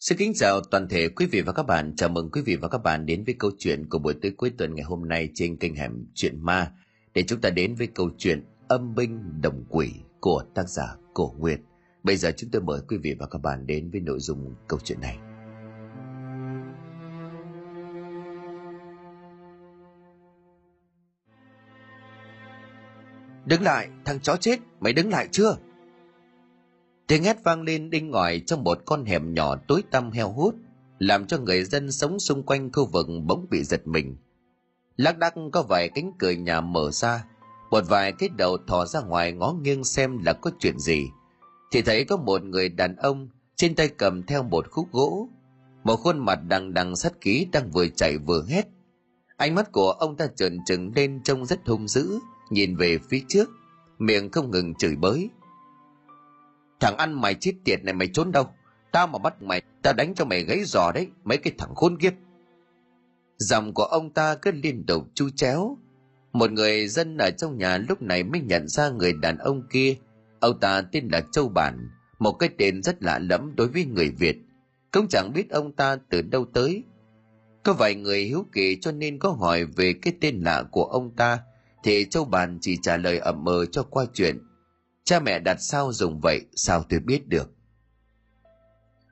Xin kính chào toàn thể quý vị và các bạn. Chào mừng quý vị và các bạn đến với câu chuyện của buổi tối cuối tuần ngày hôm nay trên kênh Hẻm Chuyện Ma để chúng ta đến với câu chuyện Âm binh đồng quỷ của tác giả Cổ Nguyệt. Bây giờ chúng tôi mời quý vị và các bạn đến với nội dung câu chuyện này. Đứng lại, thằng chó chết, mày đứng lại chưa? Tiếng hét vang lên đinh ngòi trong một con hẻm nhỏ tối tăm heo hút, làm cho người dân sống xung quanh khu vực bỗng bị giật mình. Lác đác có vài cánh cửa nhà mở ra, một vài cái đầu thò ra ngoài ngó nghiêng xem là có chuyện gì. Thì thấy có một người đàn ông trên tay cầm theo một khúc gỗ, một khuôn mặt đằng đằng sắt ký đang vừa chạy vừa hét. Ánh mắt của ông ta trợn trừng lên trông rất hung dữ, nhìn về phía trước, miệng không ngừng chửi bới Thằng ăn mày chết tiệt này mày trốn đâu? Tao mà bắt mày, tao đánh cho mày gãy giò đấy, mấy cái thằng khốn kiếp. Giọng của ông ta cứ liên tục chu chéo. Một người dân ở trong nhà lúc này mới nhận ra người đàn ông kia. Ông ta tên là Châu Bản, một cái tên rất lạ lẫm đối với người Việt. Cũng chẳng biết ông ta từ đâu tới. Có vài người hiếu kỳ cho nên có hỏi về cái tên lạ của ông ta, thì Châu Bản chỉ trả lời ẩm mờ cho qua chuyện Cha mẹ đặt sao dùng vậy, sao tôi biết được?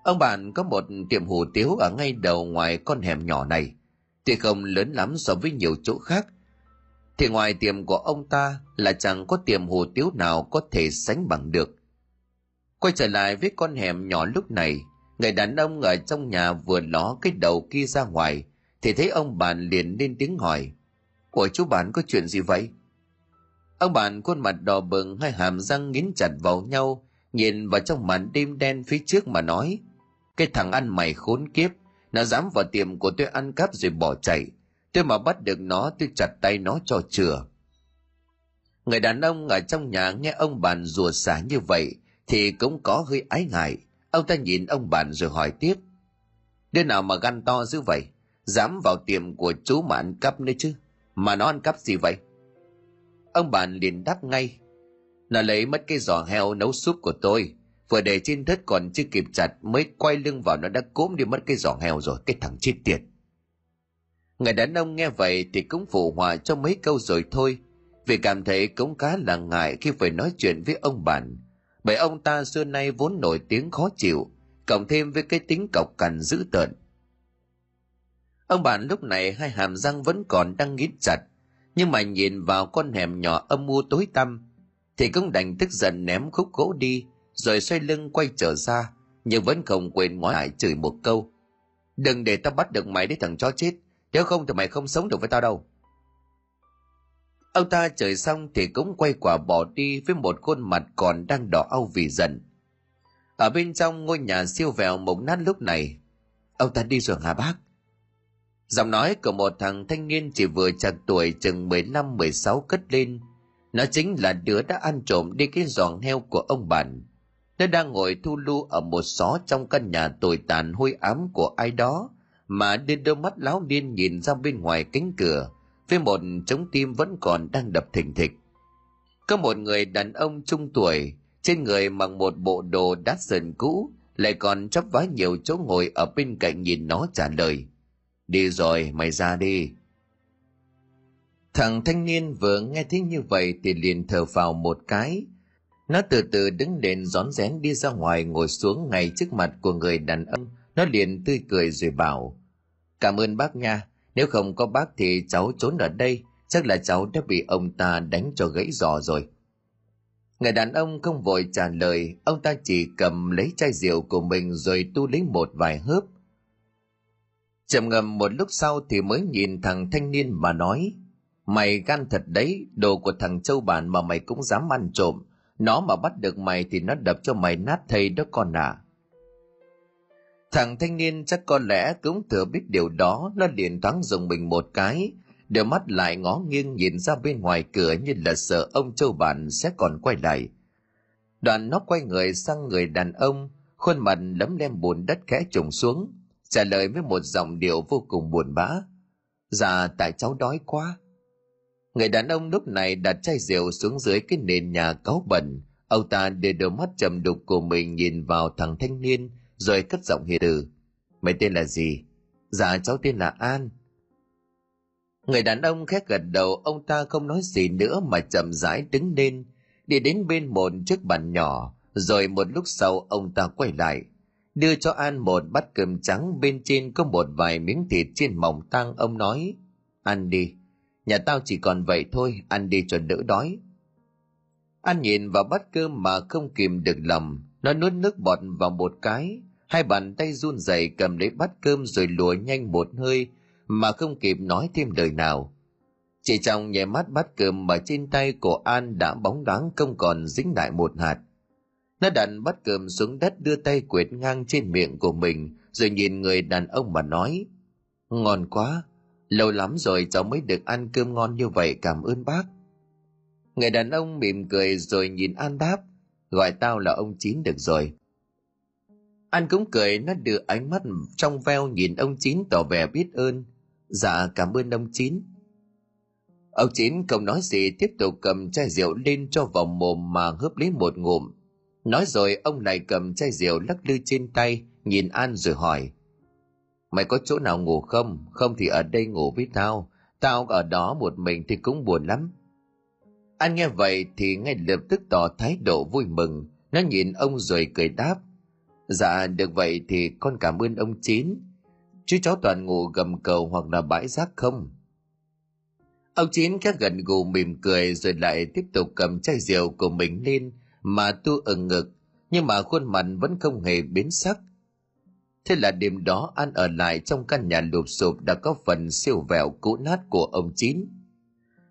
Ông bạn có một tiệm hủ tiếu ở ngay đầu ngoài con hẻm nhỏ này, thì không lớn lắm so với nhiều chỗ khác. Thì ngoài tiệm của ông ta là chẳng có tiệm hủ tiếu nào có thể sánh bằng được. Quay trở lại với con hẻm nhỏ lúc này, người đàn ông ở trong nhà vừa ló cái đầu kia ra ngoài, thì thấy ông bạn liền lên tiếng hỏi, Ủa chú bạn có chuyện gì vậy? Ông bạn khuôn mặt đỏ bừng hai hàm răng nghiến chặt vào nhau, nhìn vào trong màn đêm đen phía trước mà nói. Cái thằng ăn mày khốn kiếp, nó dám vào tiệm của tôi ăn cắp rồi bỏ chạy. Tôi mà bắt được nó tôi chặt tay nó cho chừa. Người đàn ông ở trong nhà nghe ông bạn rùa xả như vậy thì cũng có hơi ái ngại. Ông ta nhìn ông bạn rồi hỏi tiếp. Đứa nào mà gan to dữ vậy? Dám vào tiệm của chú mà ăn cắp nữa chứ? Mà nó ăn cắp gì vậy? Ông bạn liền đáp ngay. Nó lấy mất cái giò heo nấu súp của tôi. Vừa để trên thất còn chưa kịp chặt mới quay lưng vào nó đã cốm đi mất cái giò heo rồi. Cái thằng chết tiệt. Người đàn ông nghe vậy thì cũng phụ họa cho mấy câu rồi thôi. Vì cảm thấy cũng khá là ngại khi phải nói chuyện với ông bạn. Bởi ông ta xưa nay vốn nổi tiếng khó chịu, cộng thêm với cái tính cọc cằn dữ tợn. Ông bạn lúc này hai hàm răng vẫn còn đang nghiến chặt, nhưng mà nhìn vào con hẻm nhỏ âm u tối tăm, thì cũng đành tức giận ném khúc gỗ đi, rồi xoay lưng quay trở ra, nhưng vẫn không quên ngoái lại chửi một câu. Đừng để tao bắt được mày đấy thằng chó chết, nếu không thì mày không sống được với tao đâu. Ông ta chửi xong thì cũng quay quả bỏ đi với một khuôn mặt còn đang đỏ au vì giận. Ở bên trong ngôi nhà siêu vẹo mộng nát lúc này, ông ta đi rồi hả bác? Giọng nói của một thằng thanh niên chỉ vừa chạc tuổi chừng 15-16 cất lên. Nó chính là đứa đã ăn trộm đi cái giòn heo của ông bạn Nó đang ngồi thu lưu ở một xó trong căn nhà tồi tàn hôi ám của ai đó, mà đến đôi mắt láo điên nhìn ra bên ngoài cánh cửa, với một trống tim vẫn còn đang đập thình thịch. Có một người đàn ông trung tuổi, trên người mặc một bộ đồ đắt dần cũ, lại còn chấp vá nhiều chỗ ngồi ở bên cạnh nhìn nó trả lời – Đi rồi, mày ra đi. Thằng thanh niên vừa nghe thấy như vậy thì liền thở vào một cái. Nó từ từ đứng lên rón rén đi ra ngoài ngồi xuống ngay trước mặt của người đàn ông. Nó liền tươi cười rồi bảo. Cảm ơn bác nha, nếu không có bác thì cháu trốn ở đây, chắc là cháu đã bị ông ta đánh cho gãy giò rồi. Người đàn ông không vội trả lời, ông ta chỉ cầm lấy chai rượu của mình rồi tu lấy một vài hớp, chậm ngầm một lúc sau thì mới nhìn thằng thanh niên mà nói, mày gan thật đấy, đồ của thằng châu bản mà mày cũng dám ăn trộm. Nó mà bắt được mày thì nó đập cho mày nát thây đó con à. Thằng thanh niên chắc có lẽ cũng thừa biết điều đó, nó liền thoáng dùng mình một cái, đôi mắt lại ngó nghiêng nhìn ra bên ngoài cửa như là sợ ông châu bản sẽ còn quay lại. Đoàn nó quay người sang người đàn ông, khuôn mặt lấm lem bùn đất khẽ trùng xuống trả lời với một giọng điệu vô cùng buồn bã. Dạ, tại cháu đói quá. Người đàn ông lúc này đặt chai rượu xuống dưới cái nền nhà cáu bẩn. Ông ta để đôi mắt trầm đục của mình nhìn vào thằng thanh niên, rồi cất giọng hiền từ. Mày tên là gì? Dạ cháu tên là An. Người đàn ông khét gật đầu, ông ta không nói gì nữa mà chậm rãi đứng lên, đi đến bên một chiếc bàn nhỏ, rồi một lúc sau ông ta quay lại, đưa cho An một bát cơm trắng bên trên có một vài miếng thịt trên mỏng tang ông nói, ăn đi, nhà tao chỉ còn vậy thôi, ăn đi cho đỡ đói. An nhìn vào bát cơm mà không kìm được lầm nó nuốt nước bọt vào một cái, hai bàn tay run rẩy cầm lấy bát cơm rồi lùa nhanh một hơi mà không kịp nói thêm lời nào. Chỉ trong nhẹ mắt bát cơm mà trên tay của An đã bóng loáng không còn dính lại một hạt. Nó đặt bát cơm xuống đất đưa tay quệt ngang trên miệng của mình rồi nhìn người đàn ông mà nói Ngon quá, lâu lắm rồi cháu mới được ăn cơm ngon như vậy cảm ơn bác. Người đàn ông mỉm cười rồi nhìn An đáp Gọi tao là ông Chín được rồi. An cũng cười nó đưa ánh mắt trong veo nhìn ông Chín tỏ vẻ biết ơn. Dạ cảm ơn ông Chín. Ông Chín không nói gì tiếp tục cầm chai rượu lên cho vào mồm mà hớp lấy một ngụm. Nói rồi ông lại cầm chai rượu lắc lư trên tay, nhìn An rồi hỏi. Mày có chỗ nào ngủ không? Không thì ở đây ngủ với tao. Tao ở đó một mình thì cũng buồn lắm. An nghe vậy thì ngay lập tức tỏ thái độ vui mừng. Nó nhìn ông rồi cười đáp. Dạ được vậy thì con cảm ơn ông Chín. Chứ cháu toàn ngủ gầm cầu hoặc là bãi rác không? Ông Chín các gần gù mỉm cười rồi lại tiếp tục cầm chai rượu của mình lên mà tu ẩn ngực, nhưng mà khuôn mặt vẫn không hề biến sắc. Thế là đêm đó An ở lại trong căn nhà lụp sụp đã có phần siêu vẹo cũ nát của ông Chín.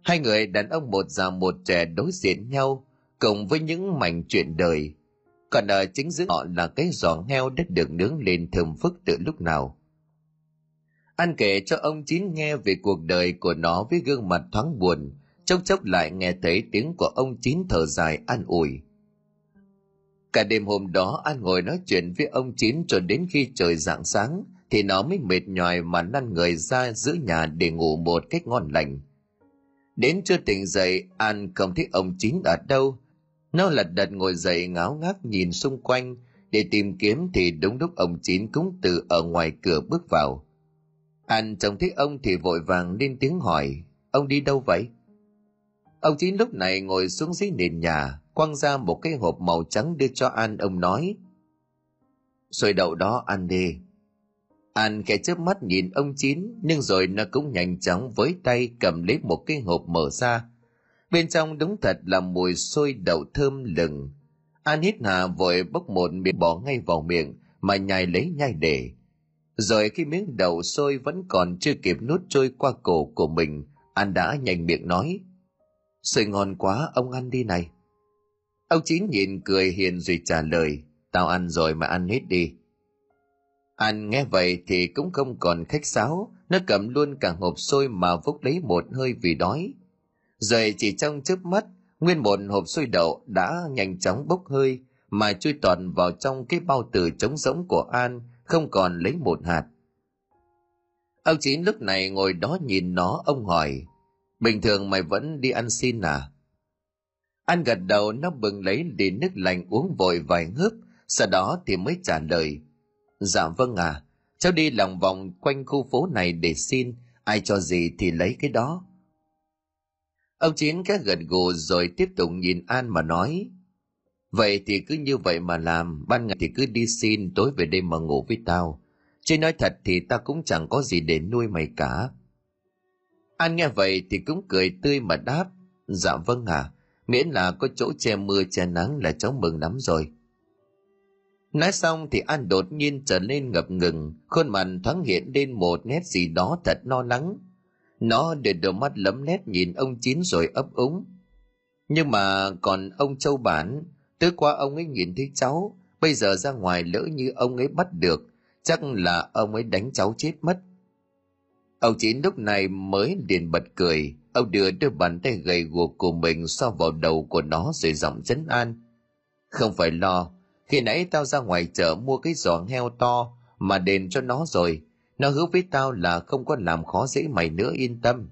Hai người đàn ông một già một trẻ đối diện nhau, cùng với những mảnh chuyện đời. Còn ở chính giữa họ là cái giỏ heo đất được nướng lên thơm phức từ lúc nào. An kể cho ông Chín nghe về cuộc đời của nó với gương mặt thoáng buồn, chốc chốc lại nghe thấy tiếng của ông Chín thở dài an ủi. Cả đêm hôm đó An ngồi nói chuyện với ông Chín cho đến khi trời rạng sáng, thì nó mới mệt nhòi mà lăn người ra giữa nhà để ngủ một cách ngon lành. Đến chưa tỉnh dậy, An không thấy ông Chín ở đâu. Nó lật đật ngồi dậy ngáo ngác nhìn xung quanh, để tìm kiếm thì đúng lúc ông Chín cũng từ ở ngoài cửa bước vào. An trông thấy ông thì vội vàng lên tiếng hỏi, Ông đi đâu vậy? Ông Chín lúc này ngồi xuống dưới nền nhà quăng ra một cái hộp màu trắng đưa cho An ông nói Xôi đậu đó ăn đi. An kẻ chớp mắt nhìn ông Chín nhưng rồi nó cũng nhanh chóng với tay cầm lấy một cái hộp mở ra. Bên trong đúng thật là mùi sôi đậu thơm lừng. An hít hà vội bốc một miệng bỏ ngay vào miệng mà nhai lấy nhai để. Rồi khi miếng đậu sôi vẫn còn chưa kịp nuốt trôi qua cổ của mình, An đã nhanh miệng nói. Sôi ngon quá, ông ăn đi này. Ông Chín nhìn cười hiền rồi trả lời, tao ăn rồi mà ăn hết đi. An nghe vậy thì cũng không còn khách sáo, nó cầm luôn cả hộp xôi mà vốc lấy một hơi vì đói. Rồi chỉ trong chớp mắt, nguyên một hộp xôi đậu đã nhanh chóng bốc hơi mà chui toàn vào trong cái bao tử trống rỗng của An, không còn lấy một hạt. Ông Chín lúc này ngồi đó nhìn nó, ông hỏi, bình thường mày vẫn đi ăn xin à? An gật đầu nó bừng lấy đi nước lạnh uống vội vài hớp, sau đó thì mới trả lời. Dạ vâng à, cháu đi lòng vòng quanh khu phố này để xin, ai cho gì thì lấy cái đó. Ông Chín khẽ gật gù rồi tiếp tục nhìn An mà nói. Vậy thì cứ như vậy mà làm, ban ngày thì cứ đi xin, tối về đêm mà ngủ với tao. Chứ nói thật thì tao cũng chẳng có gì để nuôi mày cả. An nghe vậy thì cũng cười tươi mà đáp. Dạ vâng à, miễn là có chỗ che mưa che nắng là cháu mừng lắm rồi. Nói xong thì An đột nhiên trở nên ngập ngừng, khuôn mặt thoáng hiện lên một nét gì đó thật lo no lắng. Nó để đôi mắt lấm lét nhìn ông Chín rồi ấp úng. Nhưng mà còn ông Châu Bản, tối qua ông ấy nhìn thấy cháu, bây giờ ra ngoài lỡ như ông ấy bắt được, chắc là ông ấy đánh cháu chết mất. Ông Chín lúc này mới liền bật cười, ông đưa đôi bàn tay gầy guộc của mình so vào đầu của nó rồi giọng chấn an. Không phải lo, khi nãy tao ra ngoài chợ mua cái giỏ heo to mà đền cho nó rồi. Nó hứa với tao là không có làm khó dễ mày nữa yên tâm.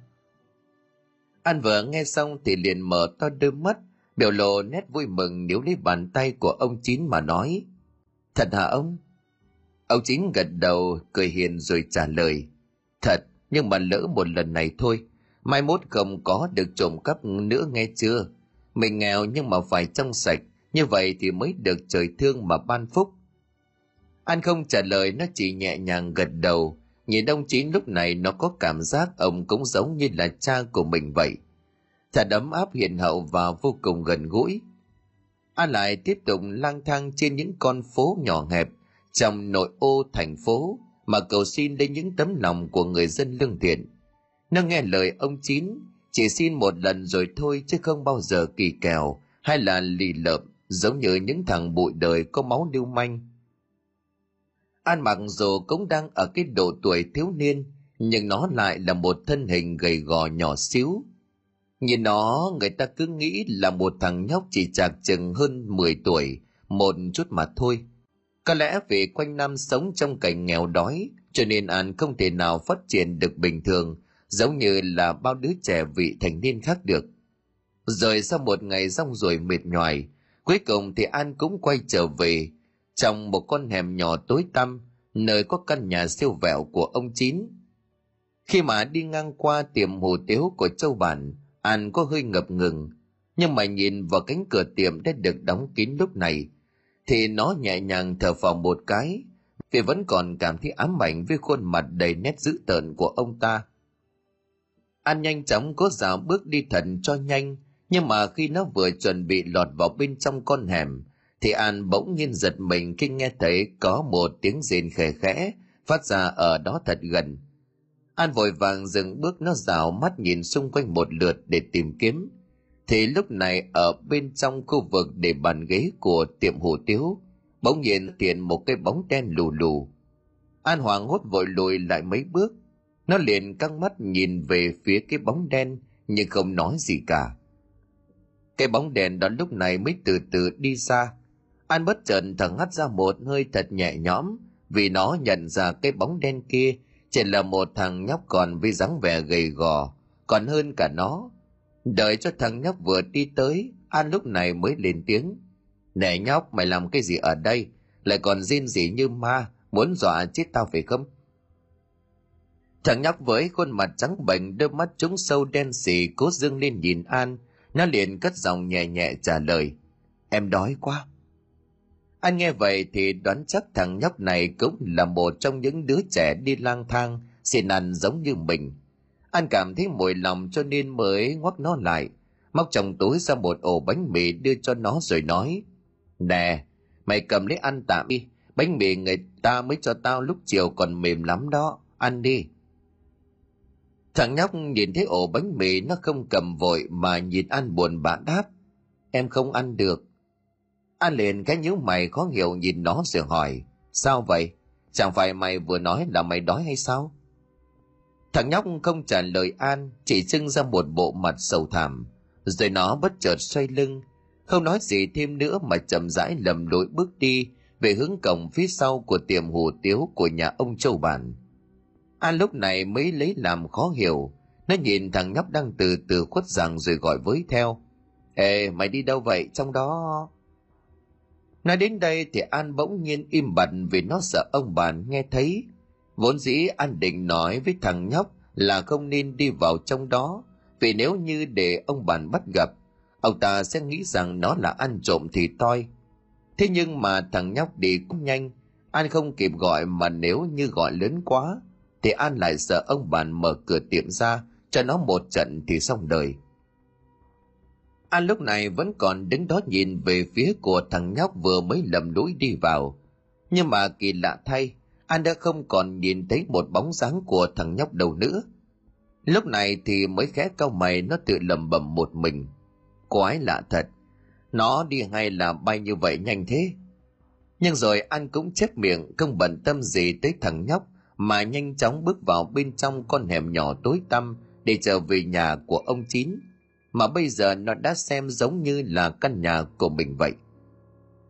An vợ nghe xong thì liền mở to đôi mắt, biểu lộ nét vui mừng nếu lấy bàn tay của ông Chín mà nói. Thật hả ông? Ông Chín gật đầu, cười hiền rồi trả lời. Thật, nhưng mà lỡ một lần này thôi. Mai mốt không có được trộm cắp nữa nghe chưa? Mình nghèo nhưng mà phải trong sạch, như vậy thì mới được trời thương mà ban phúc. An không trả lời, nó chỉ nhẹ nhàng gật đầu. Nhìn ông Chín lúc này nó có cảm giác ông cũng giống như là cha của mình vậy. Thật ấm áp hiền hậu và vô cùng gần gũi. An lại tiếp tục lang thang trên những con phố nhỏ hẹp trong nội ô thành phố mà cầu xin đến những tấm lòng của người dân lương thiện. Nó nghe lời ông Chín, chỉ xin một lần rồi thôi chứ không bao giờ kỳ kèo hay là lì lợm giống như những thằng bụi đời có máu lưu manh. An mặc dù cũng đang ở cái độ tuổi thiếu niên, nhưng nó lại là một thân hình gầy gò nhỏ xíu. Nhìn nó, người ta cứ nghĩ là một thằng nhóc chỉ chạc chừng hơn 10 tuổi, một chút mà thôi. Có lẽ vì quanh năm sống trong cảnh nghèo đói, cho nên An không thể nào phát triển được bình thường, giống như là bao đứa trẻ vị thành niên khác được. Rồi sau một ngày rong ruổi mệt nhoài, cuối cùng thì An cũng quay trở về trong một con hẻm nhỏ tối tăm, nơi có căn nhà siêu vẹo của ông Chín. Khi mà đi ngang qua tiệm hồ tiếu của châu bản, An có hơi ngập ngừng, nhưng mà nhìn vào cánh cửa tiệm đã được đóng kín lúc này, thì nó nhẹ nhàng thở phào một cái, vì vẫn còn cảm thấy ám ảnh với khuôn mặt đầy nét dữ tợn của ông ta. An nhanh chóng cố dạo bước đi thần cho nhanh, nhưng mà khi nó vừa chuẩn bị lọt vào bên trong con hẻm, thì An bỗng nhiên giật mình khi nghe thấy có một tiếng rên khẽ khẽ phát ra ở đó thật gần. An vội vàng dừng bước nó rào mắt nhìn xung quanh một lượt để tìm kiếm. Thì lúc này ở bên trong khu vực để bàn ghế của tiệm hủ tiếu, bỗng nhiên hiện một cái bóng đen lù lù. An hoàng hốt vội lùi lại mấy bước, nó liền căng mắt nhìn về phía cái bóng đen nhưng không nói gì cả. Cái bóng đèn đó lúc này mới từ từ đi xa. An bất chợt thở hắt ra một hơi thật nhẹ nhõm vì nó nhận ra cái bóng đen kia chỉ là một thằng nhóc còn với dáng vẻ gầy gò, còn hơn cả nó. Đợi cho thằng nhóc vừa đi tới, An lúc này mới lên tiếng. Nè nhóc, mày làm cái gì ở đây? Lại còn riêng gì như ma, muốn dọa chết tao phải không? Thằng nhóc với khuôn mặt trắng bệnh, đôi mắt trúng sâu đen xì cố dưng lên nhìn An, nó liền cất giọng nhẹ nhẹ trả lời. Em đói quá. Anh nghe vậy thì đoán chắc thằng nhóc này cũng là một trong những đứa trẻ đi lang thang, xin ăn giống như mình. An cảm thấy mùi lòng cho nên mới ngoắc nó lại, móc trong túi ra một ổ bánh mì đưa cho nó rồi nói. Nè, mày cầm lấy ăn tạm đi, bánh mì người ta mới cho tao lúc chiều còn mềm lắm đó, ăn đi. Thằng nhóc nhìn thấy ổ bánh mì nó không cầm vội mà nhìn ăn buồn bã đáp. Em không ăn được. An liền cái nhíu mày khó hiểu nhìn nó rồi hỏi. Sao vậy? Chẳng phải mày vừa nói là mày đói hay sao? Thằng nhóc không trả lời An, chỉ trưng ra một bộ mặt sầu thảm. Rồi nó bất chợt xoay lưng, không nói gì thêm nữa mà chậm rãi lầm lỗi bước đi về hướng cổng phía sau của tiệm hủ tiếu của nhà ông Châu Bản. An lúc này mới lấy làm khó hiểu. Nó nhìn thằng nhóc đang từ từ khuất rằng rồi gọi với theo. Ê, mày đi đâu vậy? Trong đó... Nói đến đây thì An bỗng nhiên im bặt vì nó sợ ông bạn nghe thấy. Vốn dĩ An định nói với thằng nhóc là không nên đi vào trong đó, vì nếu như để ông bạn bắt gặp, ông ta sẽ nghĩ rằng nó là ăn trộm thì toi. Thế nhưng mà thằng nhóc đi cũng nhanh, An không kịp gọi mà nếu như gọi lớn quá, thì An lại sợ ông bạn mở cửa tiệm ra cho nó một trận thì xong đời. An lúc này vẫn còn đứng đó nhìn về phía của thằng nhóc vừa mới lầm lũi đi vào. Nhưng mà kỳ lạ thay, An đã không còn nhìn thấy một bóng dáng của thằng nhóc đâu nữa. Lúc này thì mới khẽ cau mày nó tự lầm bầm một mình. Quái lạ thật, nó đi hay là bay như vậy nhanh thế? Nhưng rồi An cũng chép miệng không bận tâm gì tới thằng nhóc mà nhanh chóng bước vào bên trong con hẻm nhỏ tối tăm để trở về nhà của ông Chín, mà bây giờ nó đã xem giống như là căn nhà của mình vậy.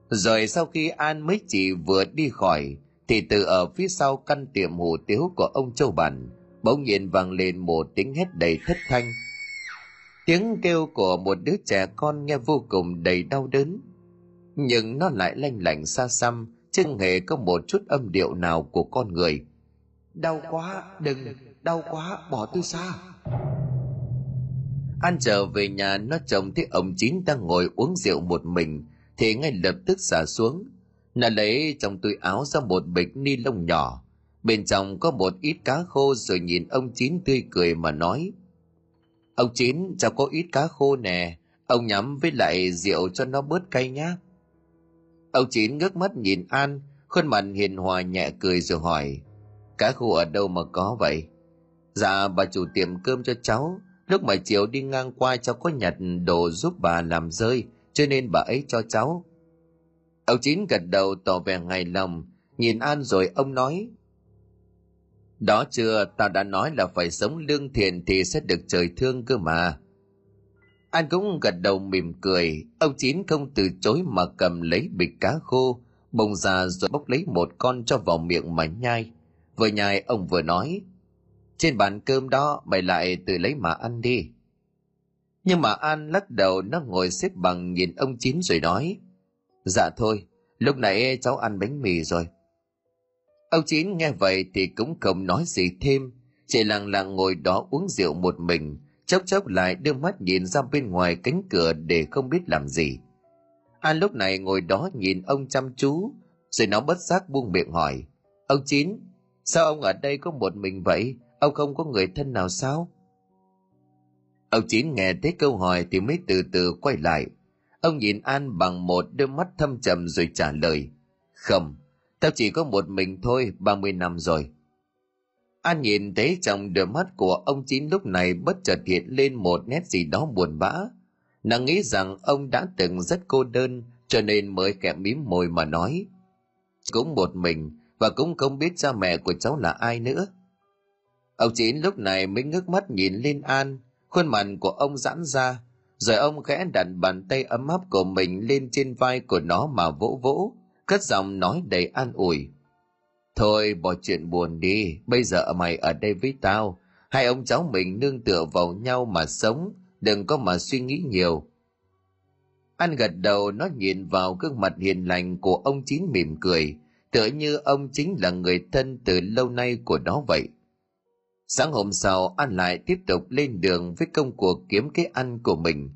Rồi sau khi An mới chỉ vừa đi khỏi, thì từ ở phía sau căn tiệm hủ tiếu của ông Châu Bản, bỗng nhiên vang lên một tiếng hét đầy thất thanh. Tiếng kêu của một đứa trẻ con nghe vô cùng đầy đau đớn, nhưng nó lại lanh lảnh xa xăm, chứ hề có một chút âm điệu nào của con người đau quá đừng đau quá bỏ tôi xa An trở về nhà nó chồng thấy ông Chín đang ngồi uống rượu một mình thì ngay lập tức xả xuống. Nó lấy trong túi áo ra một bịch ni lông nhỏ. Bên trong có một ít cá khô rồi nhìn ông Chín tươi cười mà nói. Ông Chín cháu có ít cá khô nè, ông nhắm với lại rượu cho nó bớt cay nhá. Ông Chín ngước mắt nhìn An, khuôn mặt hiền hòa nhẹ cười rồi hỏi. Cá khô ở đâu mà có vậy? Dạ bà chủ tiệm cơm cho cháu, lúc mà chiều đi ngang qua cháu có nhặt đồ giúp bà làm rơi, cho nên bà ấy cho cháu. Ông Chín gật đầu tỏ vẻ hài lòng, nhìn An rồi ông nói. Đó chưa, tao đã nói là phải sống lương thiện thì sẽ được trời thương cơ mà. An cũng gật đầu mỉm cười, ông Chín không từ chối mà cầm lấy bịch cá khô, bông ra rồi bốc lấy một con cho vào miệng mà nhai. Vừa nhai ông vừa nói, trên bàn cơm đó mày lại tự lấy mà ăn đi. Nhưng mà An lắc đầu nó ngồi xếp bằng nhìn ông Chín rồi nói, dạ thôi, lúc nãy cháu ăn bánh mì rồi. Ông Chín nghe vậy thì cũng không nói gì thêm, chỉ lặng lặng ngồi đó uống rượu một mình, chốc chốc lại đưa mắt nhìn ra bên ngoài cánh cửa để không biết làm gì. An lúc này ngồi đó nhìn ông chăm chú, rồi nó bất giác buông miệng hỏi, ông Chín, sao ông ở đây có một mình vậy, ông không có người thân nào sao? Ông Chín nghe thấy câu hỏi thì mới từ từ quay lại. Ông nhìn An bằng một đôi mắt thâm trầm rồi trả lời. Không, tao chỉ có một mình thôi, 30 năm rồi. An nhìn thấy trong đôi mắt của ông Chín lúc này bất chợt hiện lên một nét gì đó buồn bã. Nàng nghĩ rằng ông đã từng rất cô đơn cho nên mới kẹp mím môi mà nói. Cũng một mình và cũng không biết cha mẹ của cháu là ai nữa. Ông Chín lúc này mới ngước mắt nhìn lên An, khuôn mặt của ông giãn ra, rồi ông khẽ đặt bàn tay ấm áp của mình lên trên vai của nó mà vỗ vỗ, cất giọng nói đầy an ủi. Thôi bỏ chuyện buồn đi, bây giờ mày ở đây với tao, hai ông cháu mình nương tựa vào nhau mà sống, đừng có mà suy nghĩ nhiều. An gật đầu nó nhìn vào gương mặt hiền lành của ông Chín mỉm cười, tựa như ông chính là người thân từ lâu nay của nó vậy. Sáng hôm sau, An lại tiếp tục lên đường với công cuộc kiếm cái ăn của mình.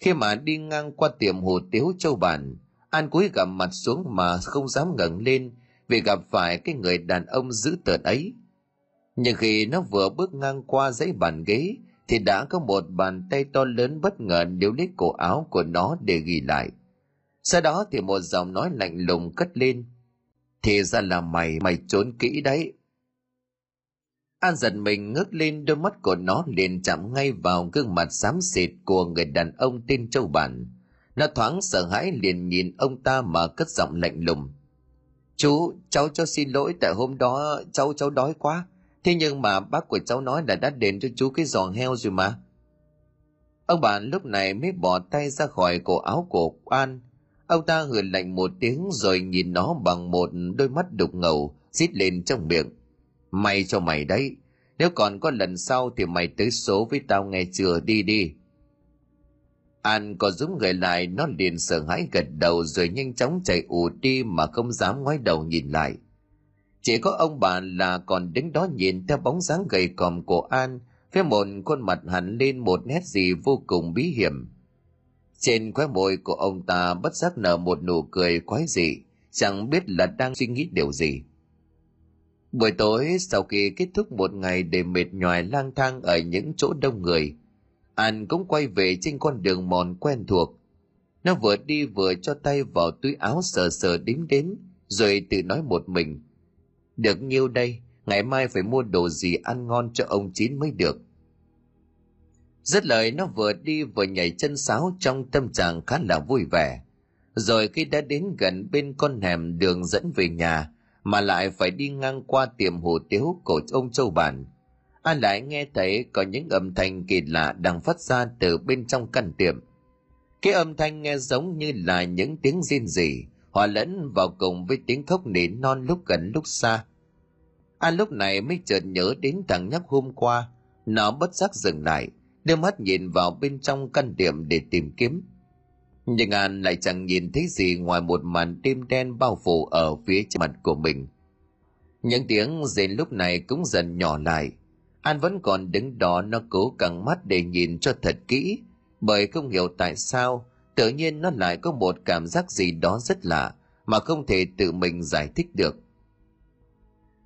Khi mà đi ngang qua tiệm hồ tiếu châu bản, An cúi gằm mặt xuống mà không dám ngẩng lên vì gặp phải cái người đàn ông dữ tợn ấy. Nhưng khi nó vừa bước ngang qua dãy bàn ghế, thì đã có một bàn tay to lớn bất ngờ níu lấy cổ áo của nó để ghi lại. Sau đó thì một giọng nói lạnh lùng cất lên. Thì ra là mày, mày trốn kỹ đấy. An giật mình ngước lên đôi mắt của nó liền chạm ngay vào gương mặt xám xịt của người đàn ông tên Châu Bản. Nó thoáng sợ hãi liền nhìn ông ta mà cất giọng lạnh lùng. Chú, cháu cho xin lỗi tại hôm đó cháu cháu đói quá. Thế nhưng mà bác của cháu nói là đã đền cho chú cái giò heo rồi mà. Ông bạn lúc này mới bỏ tay ra khỏi cổ áo của An. Ông ta hừ lạnh một tiếng rồi nhìn nó bằng một đôi mắt đục ngầu, xít lên trong miệng. May cho mày đấy. Nếu còn có lần sau thì mày tới số với tao nghe chưa đi đi. An có giúp người lại nó liền sợ hãi gật đầu rồi nhanh chóng chạy ù đi mà không dám ngoái đầu nhìn lại. Chỉ có ông bà là còn đứng đó nhìn theo bóng dáng gầy còm của An với một khuôn mặt hẳn lên một nét gì vô cùng bí hiểm. Trên khóe môi của ông ta bất giác nở một nụ cười quái dị, chẳng biết là đang suy nghĩ điều gì. Buổi tối sau khi kết thúc một ngày để mệt nhoài lang thang ở những chỗ đông người, An cũng quay về trên con đường mòn quen thuộc. Nó vừa đi vừa cho tay vào túi áo sờ sờ đếm đến, rồi tự nói một mình. Được nhiêu đây, ngày mai phải mua đồ gì ăn ngon cho ông Chín mới được. Rất lời nó vừa đi vừa nhảy chân sáo trong tâm trạng khá là vui vẻ. Rồi khi đã đến gần bên con hẻm đường dẫn về nhà, mà lại phải đi ngang qua tiệm hủ tiếu của ông Châu Bản. a lại nghe thấy có những âm thanh kỳ lạ đang phát ra từ bên trong căn tiệm. Cái âm thanh nghe giống như là những tiếng rên rỉ, hòa lẫn vào cùng với tiếng khóc nỉ non lúc gần lúc xa. a lúc này mới chợt nhớ đến thằng nhóc hôm qua, nó bất giác dừng lại, đưa mắt nhìn vào bên trong căn tiệm để tìm kiếm. Nhưng An lại chẳng nhìn thấy gì ngoài một màn đêm đen bao phủ ở phía trên mặt của mình. Những tiếng rên lúc này cũng dần nhỏ lại. An vẫn còn đứng đó nó cố căng mắt để nhìn cho thật kỹ, bởi không hiểu tại sao, tự nhiên nó lại có một cảm giác gì đó rất lạ, mà không thể tự mình giải thích được.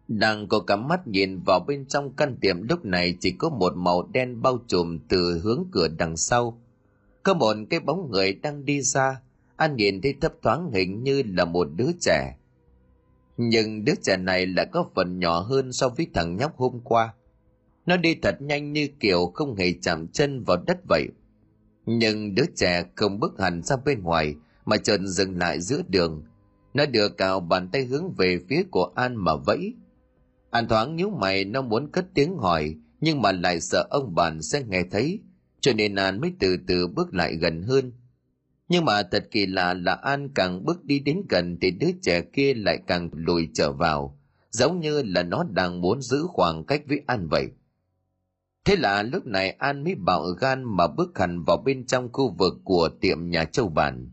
Đang có cắm mắt nhìn vào bên trong căn tiệm lúc này chỉ có một màu đen bao trùm từ hướng cửa đằng sau. Có một cái bóng người đang đi ra, An nhìn thấy thấp thoáng hình như là một đứa trẻ. Nhưng đứa trẻ này lại có phần nhỏ hơn so với thằng nhóc hôm qua. Nó đi thật nhanh như kiểu không hề chạm chân vào đất vậy. Nhưng đứa trẻ không bước hẳn ra bên ngoài mà chợt dừng lại giữa đường. Nó đưa cào bàn tay hướng về phía của An mà vẫy. An thoáng nhíu mày nó muốn cất tiếng hỏi nhưng mà lại sợ ông bạn sẽ nghe thấy cho nên An mới từ từ bước lại gần hơn. Nhưng mà thật kỳ lạ là An càng bước đi đến gần thì đứa trẻ kia lại càng lùi trở vào, giống như là nó đang muốn giữ khoảng cách với An vậy. Thế là lúc này An mới bạo gan mà bước hẳn vào bên trong khu vực của tiệm nhà châu bản.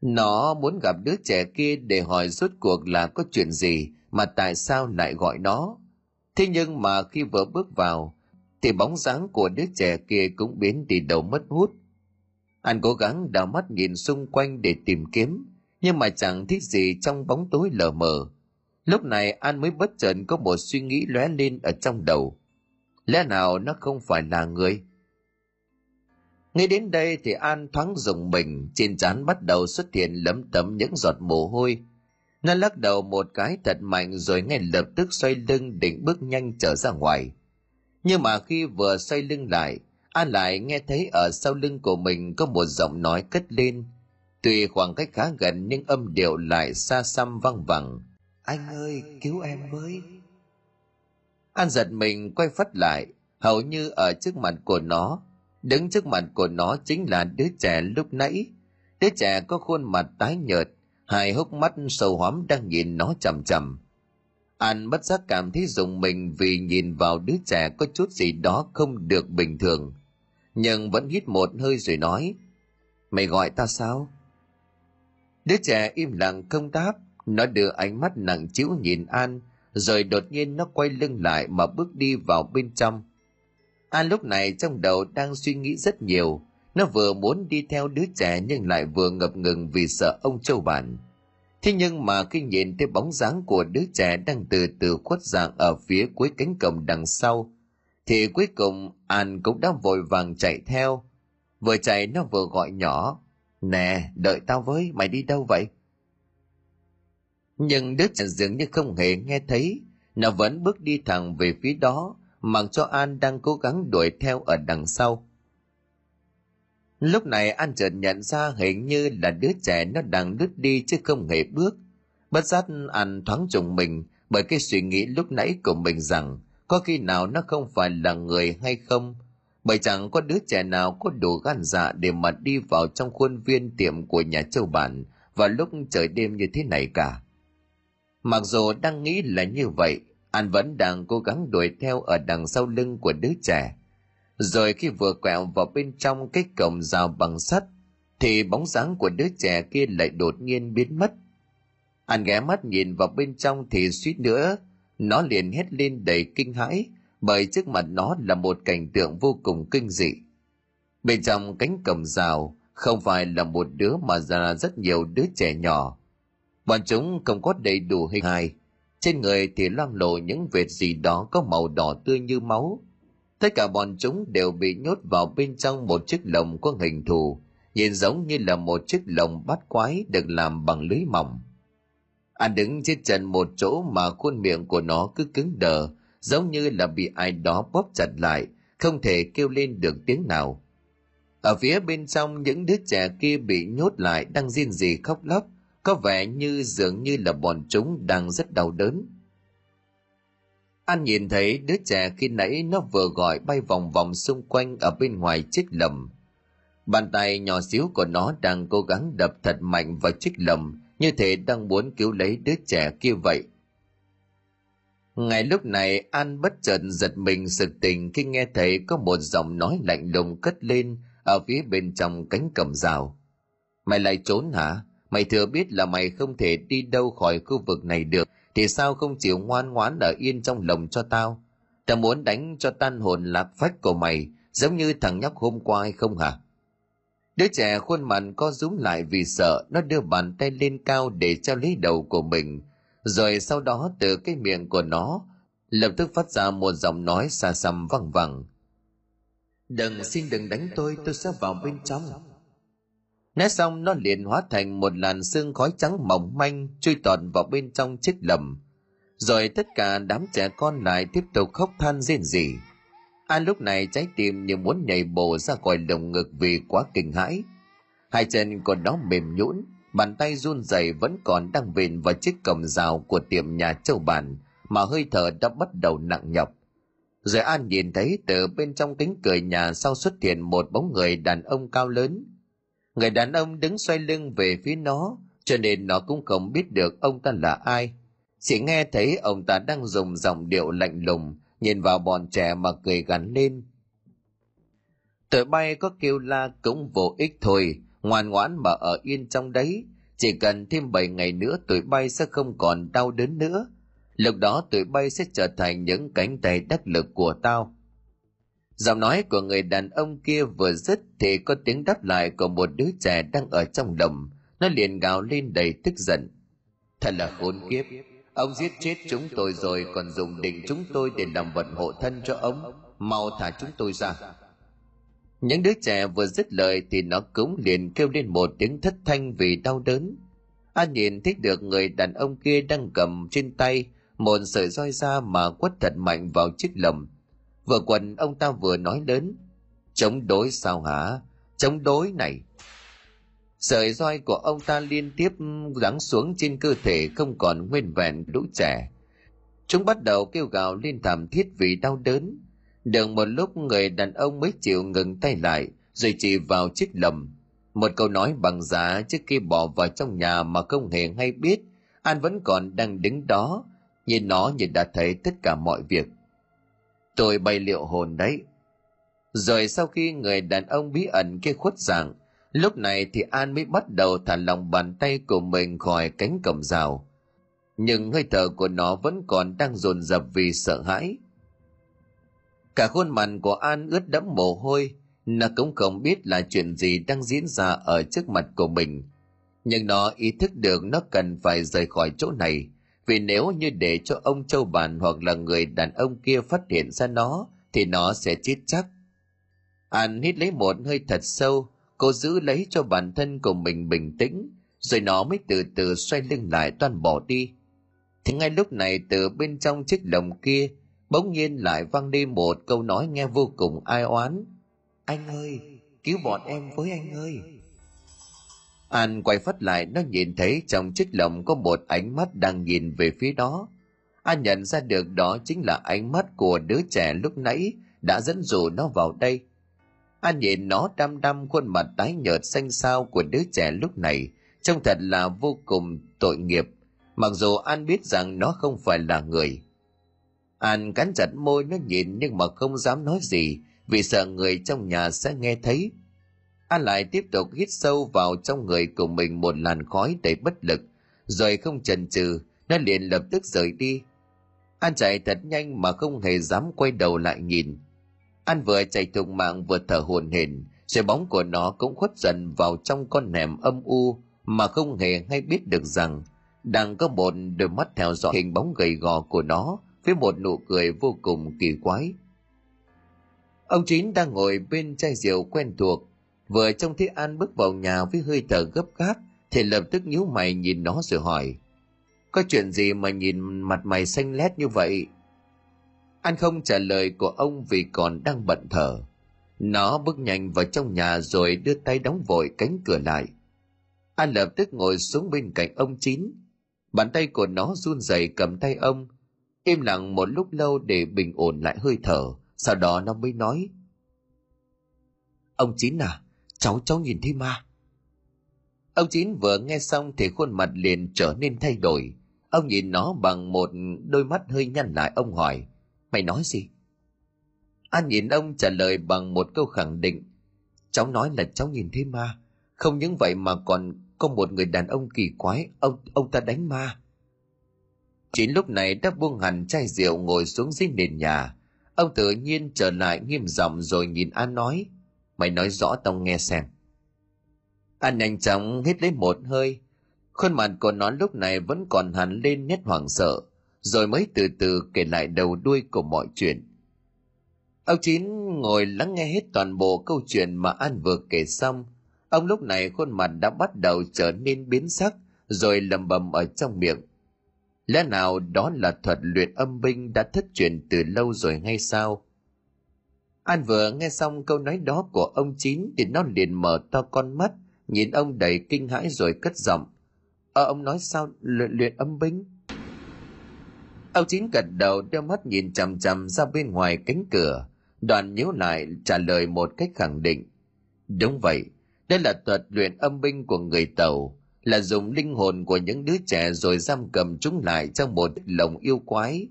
Nó muốn gặp đứa trẻ kia để hỏi rốt cuộc là có chuyện gì mà tại sao lại gọi nó. Thế nhưng mà khi vừa bước vào, thì bóng dáng của đứa trẻ kia cũng biến đi đầu mất hút. Anh cố gắng đào mắt nhìn xung quanh để tìm kiếm, nhưng mà chẳng thấy gì trong bóng tối lờ mờ. Lúc này An mới bất chợt có một suy nghĩ lóe lên ở trong đầu. Lẽ nào nó không phải là người? Ngay đến đây thì An thoáng dùng mình, trên trán bắt đầu xuất hiện lấm tấm những giọt mồ hôi. Nó lắc đầu một cái thật mạnh rồi ngay lập tức xoay lưng định bước nhanh trở ra ngoài. Nhưng mà khi vừa xoay lưng lại, An lại nghe thấy ở sau lưng của mình có một giọng nói cất lên. Tuy khoảng cách khá gần nhưng âm điệu lại xa xăm văng vẳng. Anh ơi, cứu em với. An giật mình quay phát lại, hầu như ở trước mặt của nó. Đứng trước mặt của nó chính là đứa trẻ lúc nãy. Đứa trẻ có khuôn mặt tái nhợt, hai hốc mắt sâu hoắm đang nhìn nó chầm chầm. An bất giác cảm thấy dùng mình vì nhìn vào đứa trẻ có chút gì đó không được bình thường. Nhưng vẫn hít một hơi rồi nói, Mày gọi ta sao? Đứa trẻ im lặng không đáp, nó đưa ánh mắt nặng chịu nhìn An, rồi đột nhiên nó quay lưng lại mà bước đi vào bên trong. An lúc này trong đầu đang suy nghĩ rất nhiều, nó vừa muốn đi theo đứa trẻ nhưng lại vừa ngập ngừng vì sợ ông châu bản. Thế nhưng mà khi nhìn thấy bóng dáng của đứa trẻ đang từ từ khuất dạng ở phía cuối cánh cổng đằng sau, thì cuối cùng An cũng đã vội vàng chạy theo. Vừa chạy nó vừa gọi nhỏ, Nè, đợi tao với, mày đi đâu vậy? Nhưng đứa trẻ dường như không hề nghe thấy, nó vẫn bước đi thẳng về phía đó, mặc cho An đang cố gắng đuổi theo ở đằng sau. Lúc này An chợt nhận ra hình như là đứa trẻ nó đang lướt đi chứ không hề bước. Bất giác An thoáng trùng mình bởi cái suy nghĩ lúc nãy của mình rằng có khi nào nó không phải là người hay không. Bởi chẳng có đứa trẻ nào có đủ gan dạ để mà đi vào trong khuôn viên tiệm của nhà châu bản vào lúc trời đêm như thế này cả. Mặc dù đang nghĩ là như vậy, An vẫn đang cố gắng đuổi theo ở đằng sau lưng của đứa trẻ rồi khi vừa quẹo vào bên trong cái cổng rào bằng sắt, thì bóng dáng của đứa trẻ kia lại đột nhiên biến mất. Anh ghé mắt nhìn vào bên trong thì suýt nữa, nó liền hét lên đầy kinh hãi, bởi trước mặt nó là một cảnh tượng vô cùng kinh dị. Bên trong cánh cổng rào không phải là một đứa mà là rất nhiều đứa trẻ nhỏ. Bọn chúng không có đầy đủ hình hài, trên người thì loang lộ những vệt gì đó có màu đỏ tươi như máu, Tất cả bọn chúng đều bị nhốt vào bên trong một chiếc lồng có hình thù, nhìn giống như là một chiếc lồng bắt quái được làm bằng lưới mỏng. Anh đứng trên trần một chỗ mà khuôn miệng của nó cứ cứng đờ, giống như là bị ai đó bóp chặt lại, không thể kêu lên được tiếng nào. Ở phía bên trong những đứa trẻ kia bị nhốt lại đang riêng gì khóc lóc, có vẻ như dường như là bọn chúng đang rất đau đớn. An nhìn thấy đứa trẻ khi nãy nó vừa gọi bay vòng vòng xung quanh ở bên ngoài chiếc lầm. Bàn tay nhỏ xíu của nó đang cố gắng đập thật mạnh vào chiếc lầm, như thể đang muốn cứu lấy đứa trẻ kia vậy. Ngay lúc này An bất chợt giật mình sực tỉnh khi nghe thấy có một giọng nói lạnh lùng cất lên ở phía bên trong cánh cầm rào. Mày lại trốn hả? Mày thừa biết là mày không thể đi đâu khỏi khu vực này được, thì sao không chịu ngoan ngoãn ở yên trong lồng cho tao? Tao muốn đánh cho tan hồn lạc phách của mày, giống như thằng nhóc hôm qua hay không hả? Đứa trẻ khuôn mặt co rúm lại vì sợ, nó đưa bàn tay lên cao để treo lấy đầu của mình, rồi sau đó từ cái miệng của nó lập tức phát ra một giọng nói xa xăm văng vẳng. Đừng, xin đừng đánh tôi, tôi sẽ vào bên trong né xong nó liền hóa thành một làn sương khói trắng mỏng manh chui tọt vào bên trong chiếc lầm. Rồi tất cả đám trẻ con lại tiếp tục khóc than rên rỉ. An lúc này trái tim như muốn nhảy bổ ra khỏi lồng ngực vì quá kinh hãi. Hai chân của nó mềm nhũn, bàn tay run rẩy vẫn còn đang vền vào chiếc cổng rào của tiệm nhà châu bản mà hơi thở đã bắt đầu nặng nhọc. Rồi An nhìn thấy từ bên trong kính cười nhà sau xuất hiện một bóng người đàn ông cao lớn. Người đàn ông đứng xoay lưng về phía nó, cho nên nó cũng không biết được ông ta là ai. Chỉ nghe thấy ông ta đang dùng giọng điệu lạnh lùng, nhìn vào bọn trẻ mà cười gắn lên. Tụi bay có kêu la cũng vô ích thôi, ngoan ngoãn mà ở yên trong đấy. Chỉ cần thêm 7 ngày nữa tụi bay sẽ không còn đau đớn nữa. Lúc đó tụi bay sẽ trở thành những cánh tay đắc lực của tao. Giọng nói của người đàn ông kia vừa dứt thì có tiếng đáp lại của một đứa trẻ đang ở trong đồng. Nó liền gào lên đầy tức giận. Thật là khốn kiếp. Ông giết chết chúng tôi rồi, còn dùng định chúng tôi để làm vật hộ thân cho ông. Mau thả chúng tôi ra. Những đứa trẻ vừa dứt lời thì nó cũng liền kêu lên một tiếng thất thanh vì đau đớn. An nhìn thấy được người đàn ông kia đang cầm trên tay, một sợi roi da mà quất thật mạnh vào chiếc lồng. Vừa quần ông ta vừa nói lớn. Chống đối sao hả? Chống đối này. Sợi roi của ông ta liên tiếp giáng xuống trên cơ thể không còn nguyên vẹn lũ trẻ. Chúng bắt đầu kêu gào lên thảm thiết vì đau đớn. Được một lúc người đàn ông mới chịu ngừng tay lại, rồi chỉ vào chiếc lầm. Một câu nói bằng giá trước khi bỏ vào trong nhà mà không hề hay biết, An vẫn còn đang đứng đó, nhìn nó như đã thấy tất cả mọi việc. Tôi bay liệu hồn đấy. Rồi sau khi người đàn ông bí ẩn kia khuất dạng, lúc này thì An mới bắt đầu thả lòng bàn tay của mình khỏi cánh cổng rào. Nhưng hơi thở của nó vẫn còn đang dồn dập vì sợ hãi. Cả khuôn mặt của An ướt đẫm mồ hôi, nó cũng không biết là chuyện gì đang diễn ra ở trước mặt của mình. Nhưng nó ý thức được nó cần phải rời khỏi chỗ này, vì nếu như để cho ông châu bản hoặc là người đàn ông kia phát hiện ra nó, thì nó sẽ chết chắc. An hít lấy một hơi thật sâu, cô giữ lấy cho bản thân của mình bình tĩnh, rồi nó mới từ từ xoay lưng lại toàn bỏ đi. Thì ngay lúc này từ bên trong chiếc lồng kia, bỗng nhiên lại vang đi một câu nói nghe vô cùng ai oán. Anh ơi, cứu bọn em với anh ơi. An quay phát lại nó nhìn thấy trong chiếc lồng có một ánh mắt đang nhìn về phía đó. An nhận ra được đó chính là ánh mắt của đứa trẻ lúc nãy đã dẫn dụ nó vào đây. An nhìn nó đăm đăm khuôn mặt tái nhợt xanh xao của đứa trẻ lúc này, trông thật là vô cùng tội nghiệp, mặc dù An biết rằng nó không phải là người. An cắn chặt môi nó nhìn nhưng mà không dám nói gì vì sợ người trong nhà sẽ nghe thấy. An lại tiếp tục hít sâu vào trong người của mình một làn khói đầy bất lực, rồi không chần chừ, nó liền lập tức rời đi. An chạy thật nhanh mà không hề dám quay đầu lại nhìn. An vừa chạy thùng mạng vừa thở hồn hển, rồi bóng của nó cũng khuất dần vào trong con nẻm âm u mà không hề hay biết được rằng đang có một đôi mắt theo dõi hình bóng gầy gò của nó với một nụ cười vô cùng kỳ quái. Ông Chín đang ngồi bên chai rượu quen thuộc, Vừa trông thấy An bước vào nhà với hơi thở gấp gáp, thì lập tức nhíu mày nhìn nó rồi hỏi. Có chuyện gì mà nhìn mặt mày xanh lét như vậy? An không trả lời của ông vì còn đang bận thở. Nó bước nhanh vào trong nhà rồi đưa tay đóng vội cánh cửa lại. An lập tức ngồi xuống bên cạnh ông Chín. Bàn tay của nó run rẩy cầm tay ông. Im lặng một lúc lâu để bình ổn lại hơi thở. Sau đó nó mới nói. Ông Chín à, cháu cháu nhìn thấy ma ông chín vừa nghe xong thì khuôn mặt liền trở nên thay đổi ông nhìn nó bằng một đôi mắt hơi nhăn lại ông hỏi mày nói gì an nhìn ông trả lời bằng một câu khẳng định cháu nói là cháu nhìn thấy ma Không những vậy mà còn có một người đàn ông kỳ quái, ông ông ta đánh ma. Chín lúc này đã buông hẳn chai rượu ngồi xuống dưới nền nhà. Ông tự nhiên trở lại nghiêm giọng rồi nhìn An nói, mày nói rõ tao nghe xem. An nhanh chóng hít lấy một hơi, khuôn mặt của nó lúc này vẫn còn hẳn lên nét hoảng sợ, rồi mới từ từ kể lại đầu đuôi của mọi chuyện. Ông Chín ngồi lắng nghe hết toàn bộ câu chuyện mà An vừa kể xong. Ông lúc này khuôn mặt đã bắt đầu trở nên biến sắc, rồi lầm bầm ở trong miệng. Lẽ nào đó là thuật luyện âm binh đã thất truyền từ lâu rồi hay sao? An vừa nghe xong câu nói đó của ông Chín thì nó liền mở to con mắt, nhìn ông đầy kinh hãi rồi cất giọng. Ờ ông nói sao luyện, luyện âm binh? Ông Chín gật đầu đeo mắt nhìn chằm chằm ra bên ngoài cánh cửa, đoàn nhíu lại trả lời một cách khẳng định. Đúng vậy, đây là thuật luyện âm binh của người Tàu, là dùng linh hồn của những đứa trẻ rồi giam cầm chúng lại trong một lồng yêu quái.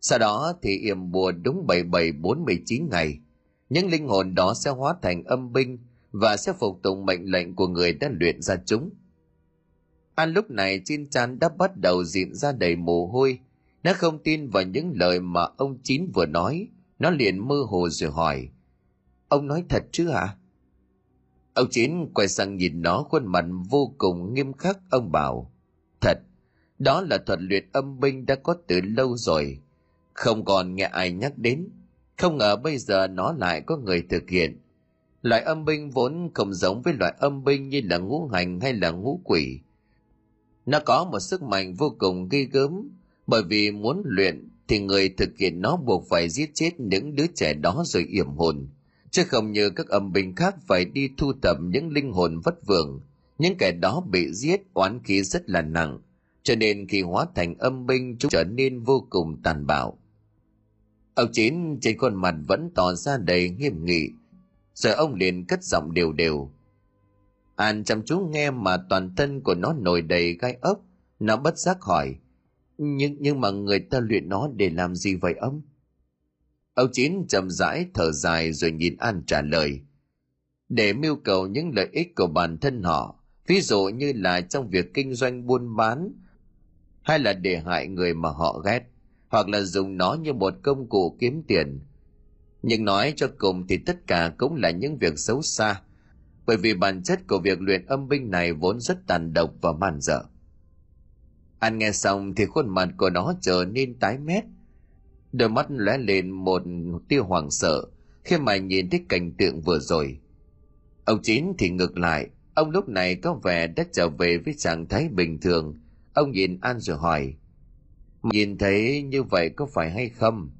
Sau đó thì yểm bùa đúng 7749 ngày. Những linh hồn đó sẽ hóa thành âm binh và sẽ phục tùng mệnh lệnh của người đã luyện ra chúng. An lúc này trên trán đã bắt đầu diện ra đầy mồ hôi. Nó không tin vào những lời mà ông Chín vừa nói. Nó liền mơ hồ rồi hỏi. Ông nói thật chứ hả? À? Ông Chín quay sang nhìn nó khuôn mặt vô cùng nghiêm khắc ông bảo. Thật, đó là thuật luyện âm binh đã có từ lâu rồi. Không còn nghe ai nhắc đến. Không ngờ bây giờ nó lại có người thực hiện. Loại âm binh vốn không giống với loại âm binh như là ngũ hành hay là ngũ quỷ. Nó có một sức mạnh vô cùng ghi gớm, bởi vì muốn luyện thì người thực hiện nó buộc phải giết chết những đứa trẻ đó rồi yểm hồn chứ không như các âm binh khác phải đi thu thập những linh hồn vất vưởng những kẻ đó bị giết oán khí rất là nặng cho nên khi hóa thành âm binh chúng trở nên vô cùng tàn bạo ông chín trên khuôn mặt vẫn tỏ ra đầy nghiêm nghị. Rồi ông liền cất giọng đều đều. An chăm chú nghe mà toàn thân của nó nổi đầy gai ốc. Nó bất giác hỏi nhưng nhưng mà người ta luyện nó để làm gì vậy ông? Ông Chín chậm rãi thở dài rồi nhìn An trả lời. Để mưu cầu những lợi ích của bản thân họ, ví dụ như là trong việc kinh doanh buôn bán, hay là để hại người mà họ ghét, hoặc là dùng nó như một công cụ kiếm tiền. Nhưng nói cho cùng thì tất cả cũng là những việc xấu xa, bởi vì bản chất của việc luyện âm binh này vốn rất tàn độc và man dở. anh nghe xong thì khuôn mặt của nó trở nên tái mét, đôi mắt lóe lên một tia hoàng sợ khi mà nhìn thấy cảnh tượng vừa rồi ông chín thì ngược lại ông lúc này có vẻ đã trở về với trạng thái bình thường ông nhìn an rồi hỏi nhìn thấy như vậy có phải hay không?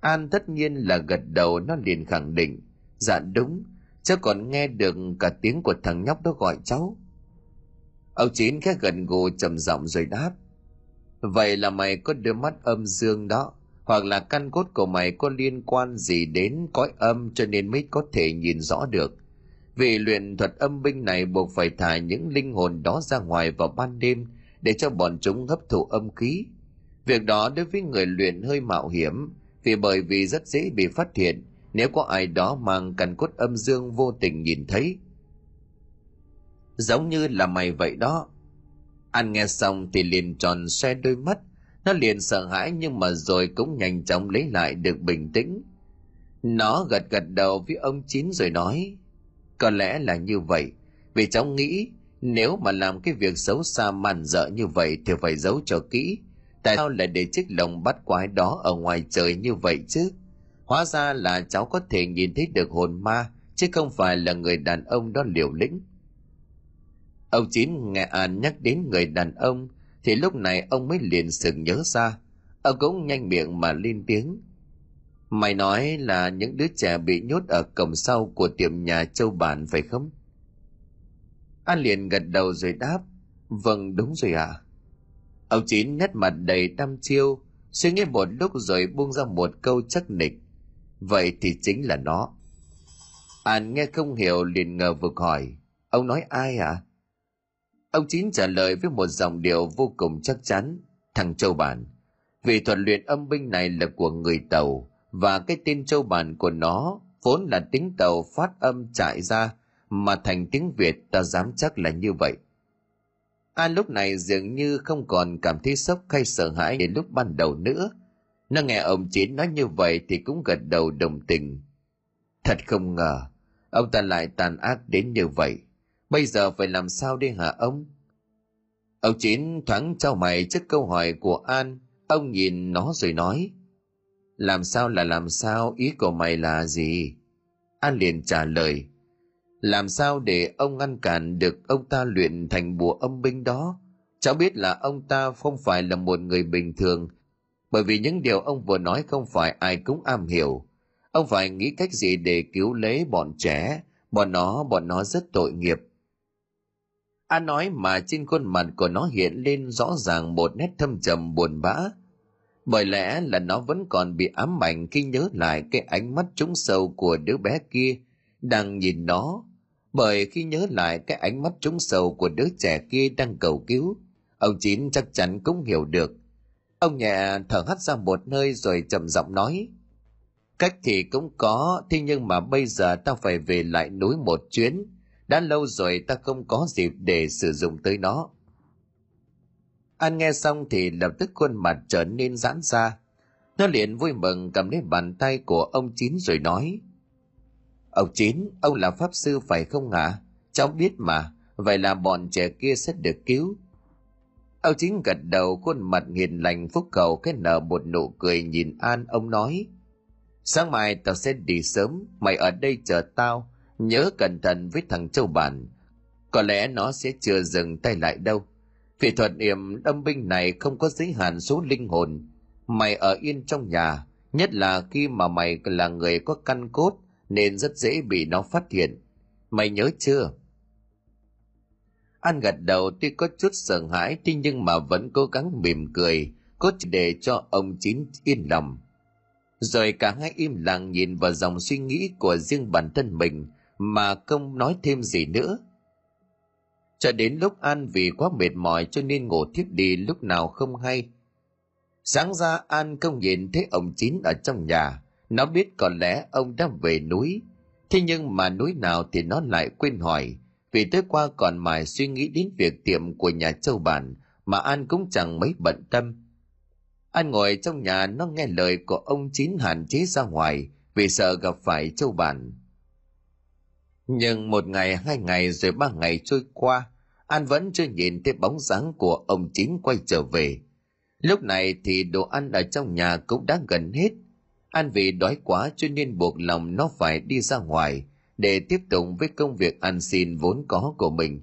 An tất nhiên là gật đầu, nó liền khẳng định. Dạ đúng cháu còn nghe được cả tiếng của thằng nhóc đó gọi cháu. Ông chín khẽ gần gù trầm giọng rồi đáp. Vậy là mày có đôi mắt âm dương đó, hoặc là căn cốt của mày có liên quan gì đến cõi âm cho nên mới có thể nhìn rõ được. Vì luyện thuật âm binh này buộc phải thả những linh hồn đó ra ngoài vào ban đêm để cho bọn chúng hấp thụ âm khí. Việc đó đối với người luyện hơi mạo hiểm, vì bởi vì rất dễ bị phát hiện nếu có ai đó mang căn cốt âm dương vô tình nhìn thấy. Giống như là mày vậy đó. Anh nghe xong thì liền tròn xoe đôi mắt, nó liền sợ hãi nhưng mà rồi cũng nhanh chóng lấy lại được bình tĩnh. Nó gật gật đầu với ông Chín rồi nói, có lẽ là như vậy, vì cháu nghĩ nếu mà làm cái việc xấu xa màn dở như vậy thì phải giấu cho kỹ. Tại sao lại để chiếc lồng bắt quái đó ở ngoài trời như vậy chứ? Hóa ra là cháu có thể nhìn thấy được hồn ma, chứ không phải là người đàn ông đó liều lĩnh. Ông Chín nghe An nhắc đến người đàn ông thì lúc này ông mới liền sừng nhớ ra ông cũng nhanh miệng mà lên tiếng mày nói là những đứa trẻ bị nhốt ở cổng sau của tiệm nhà châu bản phải không an liền gật đầu rồi đáp vâng đúng rồi ạ à. ông chín nét mặt đầy đăm chiêu, suy nghĩ một lúc rồi buông ra một câu chắc nịch vậy thì chính là nó an nghe không hiểu liền ngờ vực hỏi, ông nói ai ạ à? Ông Chín trả lời với một giọng điệu vô cùng chắc chắn. Thằng Châu Bản. Vì thuật luyện âm binh này là của người Tàu, và cái tên Châu Bản của nó vốn là tính Tàu phát âm trại ra mà thành tiếng Việt ta dám chắc là như vậy. An lúc này dường như không còn cảm thấy sốc hay sợ hãi đến lúc ban đầu nữa. Nó nghe ông Chín nói như vậy thì cũng gật đầu đồng tình. Thật không ngờ, ông ta lại tàn ác đến như vậy. Bây giờ phải làm sao đây hả ông? Ông Chín thoáng trao mày trước câu hỏi của An, ông nhìn nó rồi nói. Làm sao là làm sao, ý của mày là gì? An liền trả lời. Làm sao để ông ngăn cản được ông ta luyện thành bùa âm binh đó? Cháu biết là ông ta không phải là một người bình thường, bởi vì những điều ông vừa nói không phải ai cũng am hiểu. Ông phải nghĩ cách gì để cứu lấy bọn trẻ, bọn nó, bọn nó rất tội nghiệp. An nói mà trên khuôn mặt của nó hiện lên rõ ràng một nét thâm trầm buồn bã. Bởi lẽ là nó vẫn còn bị ám ảnh khi nhớ lại cái ánh mắt trúng sâu của đứa bé kia đang nhìn nó. Bởi khi nhớ lại cái ánh mắt trúng sầu của đứa trẻ kia đang cầu cứu, ông Chín chắc chắn cũng hiểu được. Ông nhẹ thở hắt ra một nơi rồi trầm giọng nói. Cách thì cũng có, thế nhưng mà bây giờ ta phải về lại núi một chuyến. Đã lâu rồi ta không có dịp để sử dụng tới nó. An nghe xong thì lập tức khuôn mặt trở nên giãn ra. Nó liền vui mừng cầm lấy bàn tay của ông Chín rồi nói. Ông Chín, ông là pháp sư phải không ạ? Cháu biết mà, vậy là bọn trẻ kia sẽ được cứu. Ông Chín gật đầu khuôn mặt hiền lành phúc cầu cái nở một nụ cười nhìn An ông nói. Sáng mai tao sẽ đi sớm, mày ở đây chờ tao, nhớ cẩn thận với thằng Châu Bản. Có lẽ nó sẽ chưa dừng tay lại đâu. Vì thuật niệm âm binh này không có giới hạn số linh hồn. Mày ở yên trong nhà, nhất là khi mà mày là người có căn cốt nên rất dễ bị nó phát hiện. Mày nhớ chưa? An gật đầu tuy có chút sợ hãi thế nhưng mà vẫn cố gắng mỉm cười, có để cho ông Chín yên lòng. Rồi cả hai im lặng nhìn vào dòng suy nghĩ của riêng bản thân mình mà không nói thêm gì nữa. Cho đến lúc An vì quá mệt mỏi cho nên ngủ thiếp đi lúc nào không hay. Sáng ra An không nhìn thấy ông Chín ở trong nhà. Nó biết có lẽ ông đã về núi. Thế nhưng mà núi nào thì nó lại quên hỏi. Vì tới qua còn mải suy nghĩ đến việc tiệm của nhà châu bản mà An cũng chẳng mấy bận tâm. An ngồi trong nhà nó nghe lời của ông Chín hạn chế ra ngoài vì sợ gặp phải châu bản. Nhưng một ngày, hai ngày rồi ba ngày trôi qua, An vẫn chưa nhìn thấy bóng dáng của ông Chín quay trở về. Lúc này thì đồ ăn ở trong nhà cũng đã gần hết. An vì đói quá cho nên buộc lòng nó phải đi ra ngoài để tiếp tục với công việc ăn xin vốn có của mình.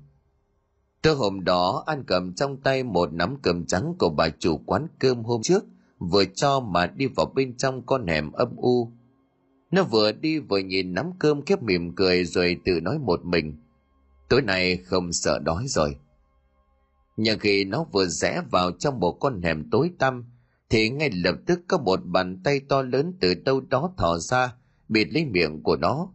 Tối hôm đó An cầm trong tay một nắm cơm trắng của bà chủ quán cơm hôm trước vừa cho mà đi vào bên trong con hẻm âm u. Nó vừa đi vừa nhìn nắm cơm khép mỉm cười rồi tự nói một mình. Tối nay không sợ đói rồi. Nhưng khi nó vừa rẽ vào trong một con hẻm tối tăm, thì ngay lập tức có một bàn tay to lớn từ đâu đó thò ra, bịt lấy miệng của nó.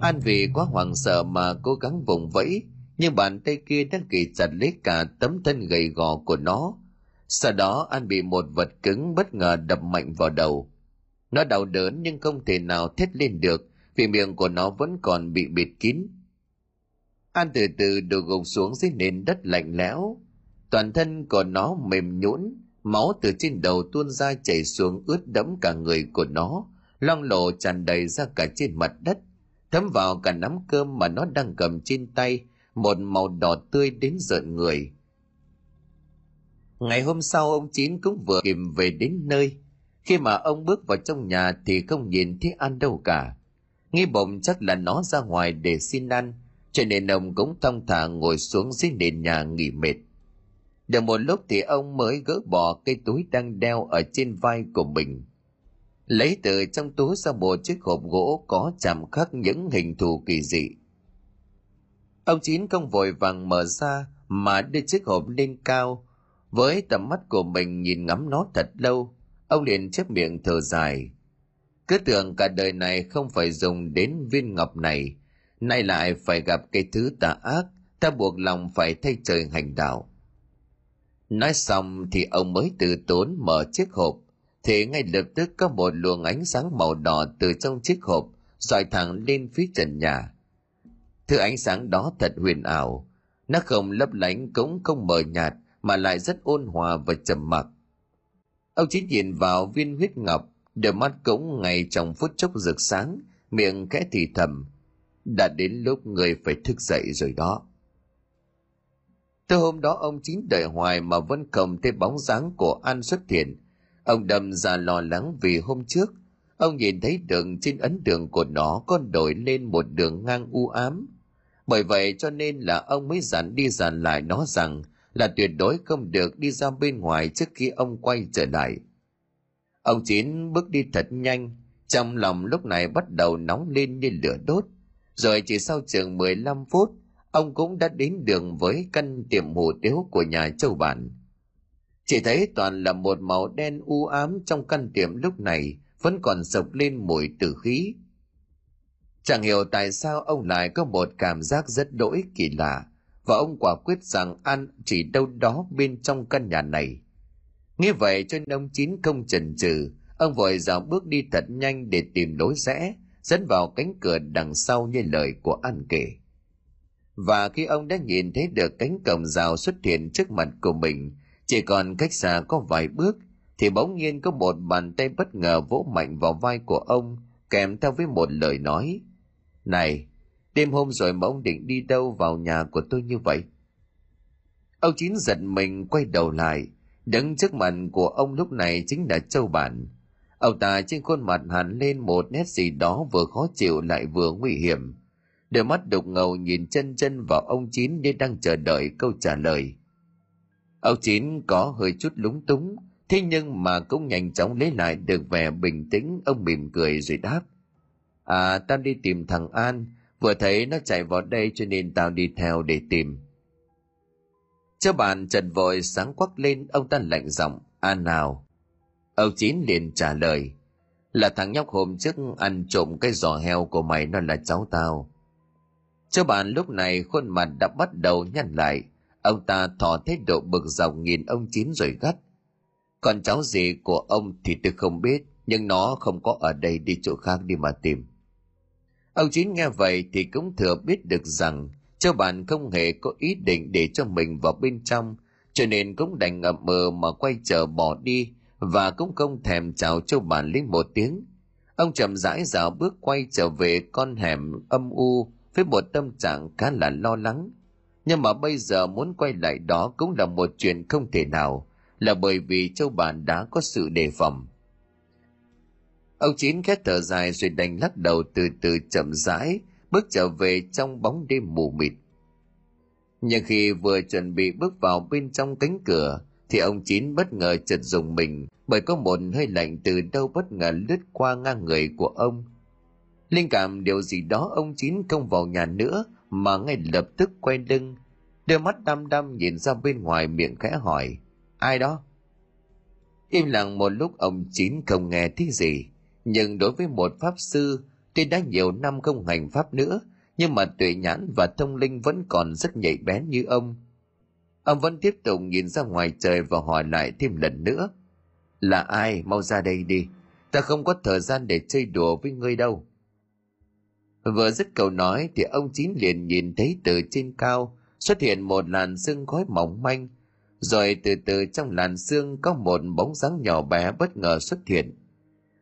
An vì quá hoảng sợ mà cố gắng vùng vẫy, nhưng bàn tay kia đã kỳ chặt lấy cả tấm thân gầy gò của nó. Sau đó An bị một vật cứng bất ngờ đập mạnh vào đầu. Nó đau đớn nhưng không thể nào thét lên được vì miệng của nó vẫn còn bị bịt kín. An từ từ được gục xuống dưới nền đất lạnh lẽo. Toàn thân của nó mềm nhũn, máu từ trên đầu tuôn ra chảy xuống ướt đẫm cả người của nó, long lộ tràn đầy ra cả trên mặt đất, thấm vào cả nắm cơm mà nó đang cầm trên tay, một màu đỏ tươi đến rợn người. Ngày hôm sau ông Chín cũng vừa kịp về đến nơi. Khi mà ông bước vào trong nhà thì không nhìn thấy ăn đâu cả. nghi bụng chắc là nó ra ngoài để xin ăn, cho nên ông cũng thong thả ngồi xuống dưới nền nhà nghỉ mệt. Được một lúc thì ông mới gỡ bỏ cây túi đang đeo ở trên vai của mình. Lấy từ trong túi ra một chiếc hộp gỗ có chạm khắc những hình thù kỳ dị. Ông Chín không vội vàng mở ra mà đưa chiếc hộp lên cao. Với tầm mắt của mình nhìn ngắm nó thật lâu, ông liền chép miệng thở dài. Cứ tưởng cả đời này không phải dùng đến viên ngọc này, nay lại phải gặp cái thứ tà ác, ta buộc lòng phải thay trời hành đạo. Nói xong thì ông mới từ tốn mở chiếc hộp, thì ngay lập tức có một luồng ánh sáng màu đỏ từ trong chiếc hộp dọi thẳng lên phía trần nhà. thứ ánh sáng đó thật huyền ảo. Nó không lấp lánh cũng không mờ nhạt mà lại rất ôn hòa và trầm mặc. Ông chỉ nhìn vào viên huyết ngọc đôi mắt cũng ngày trong phút chốc rực sáng miệng khẽ thì thầm. Đã đến lúc người phải thức dậy rồi đó từ hôm đó ông chín đợi hoài mà vẫn cầm thấy bóng dáng của an xuất hiện. Ông đâm ra lo lắng vì hôm trước, ông nhìn thấy đường trên ấn đường của nó có đổi lên một đường ngang u ám. Bởi vậy cho nên là ông mới dặn đi dặn lại nó rằng là tuyệt đối không được đi ra bên ngoài trước khi ông quay trở lại. Ông chín bước đi thật nhanh, trong lòng lúc này bắt đầu nóng lên như lửa đốt. Rồi chỉ sau chừng 15 phút ông cũng đã đến đường với căn tiệm hủ tiếu của nhà châu bản. Chỉ thấy toàn là một màu đen u ám trong căn tiệm lúc này, vẫn còn sộc lên mùi tử khí. Chẳng hiểu tại sao ông lại có một cảm giác rất đỗi kỳ lạ, và ông quả quyết rằng an chỉ đâu đó bên trong căn nhà này. Nghe vậy cho nên ông chín không chần chừ, ông vội dạo bước đi thật nhanh để tìm lối rẽ, dẫn vào cánh cửa đằng sau như lời của an kể và khi ông đã nhìn thấy được cánh cổng rào xuất hiện trước mặt của mình, chỉ còn cách xa có vài bước, thì bỗng nhiên có một bàn tay bất ngờ vỗ mạnh vào vai của ông, kèm theo với một lời nói. Này, đêm hôm rồi mà ông định đi đâu vào nhà của tôi như vậy? Ông chín giật mình quay đầu lại, đứng trước mặt của ông lúc này chính là châu bản. Ông ta trên khuôn mặt hẳn lên một nét gì đó vừa khó chịu lại vừa nguy hiểm đôi mắt đục ngầu nhìn chân chân vào ông chín như đang chờ đợi câu trả lời. Ông chín có hơi chút lúng túng, thế nhưng mà cũng nhanh chóng lấy lại được vẻ bình tĩnh. Ông mỉm cười rồi đáp à tao đi tìm thằng an, vừa thấy nó chạy vào đây cho nên tao đi theo để tìm. Cho bạn trần vội sáng quắc lên, ông ta lạnh giọng an nào. Ông chín liền trả lời, là thằng nhóc hôm trước ăn trộm cái giò heo của mày, nó là cháu tao cho bạn lúc này khuôn mặt đã bắt đầu nhăn lại. Ông ta thỏ thái độ bực dọc nhìn ông chín rồi gắt. Còn cháu gì của ông thì tôi không biết, nhưng nó không có ở đây đi chỗ khác đi mà tìm. Ông chín nghe vậy thì cũng thừa biết được rằng châu bạn không hề có ý định để cho mình vào bên trong, cho nên cũng đành ngậm mờ mà quay trở bỏ đi và cũng không thèm chào châu bản lấy một tiếng. Ông chậm rãi dạo bước quay trở về con hẻm âm u với một tâm trạng khá là lo lắng. Nhưng mà bây giờ muốn quay lại đó cũng là một chuyện không thể nào, là bởi vì châu bản đã có sự đề phòng. Ông chín khét thở dài rồi đành lắc đầu từ từ chậm rãi, bước trở về trong bóng đêm mù mịt. Nhưng khi vừa chuẩn bị bước vào bên trong cánh cửa, thì ông chín bất ngờ chợt dùng mình, bởi có một hơi lạnh từ đâu bất ngờ lướt qua ngang người của ông linh cảm điều gì đó ông chín không vào nhà nữa, mà ngay lập tức quay lưng. Đôi mắt đăm đăm nhìn ra bên ngoài miệng khẽ hỏi, ai đó? Im lặng một lúc, ông chín không nghe thấy gì. Nhưng đối với một pháp sư tuy đã nhiều năm không hành pháp nữa, nhưng mà tuệ nhãn và thông linh vẫn còn rất nhạy bén như ông. Ông vẫn tiếp tục nhìn ra ngoài trời và hỏi lại thêm lần nữa, là ai? Mau ra đây đi. Ta không có thời gian để chơi đùa với ngươi đâu vừa dứt câu nói thì ông chín liền nhìn thấy từ trên cao xuất hiện một làn sương khói mỏng manh. Rồi từ từ trong làn sương có một bóng dáng nhỏ bé bất ngờ xuất hiện.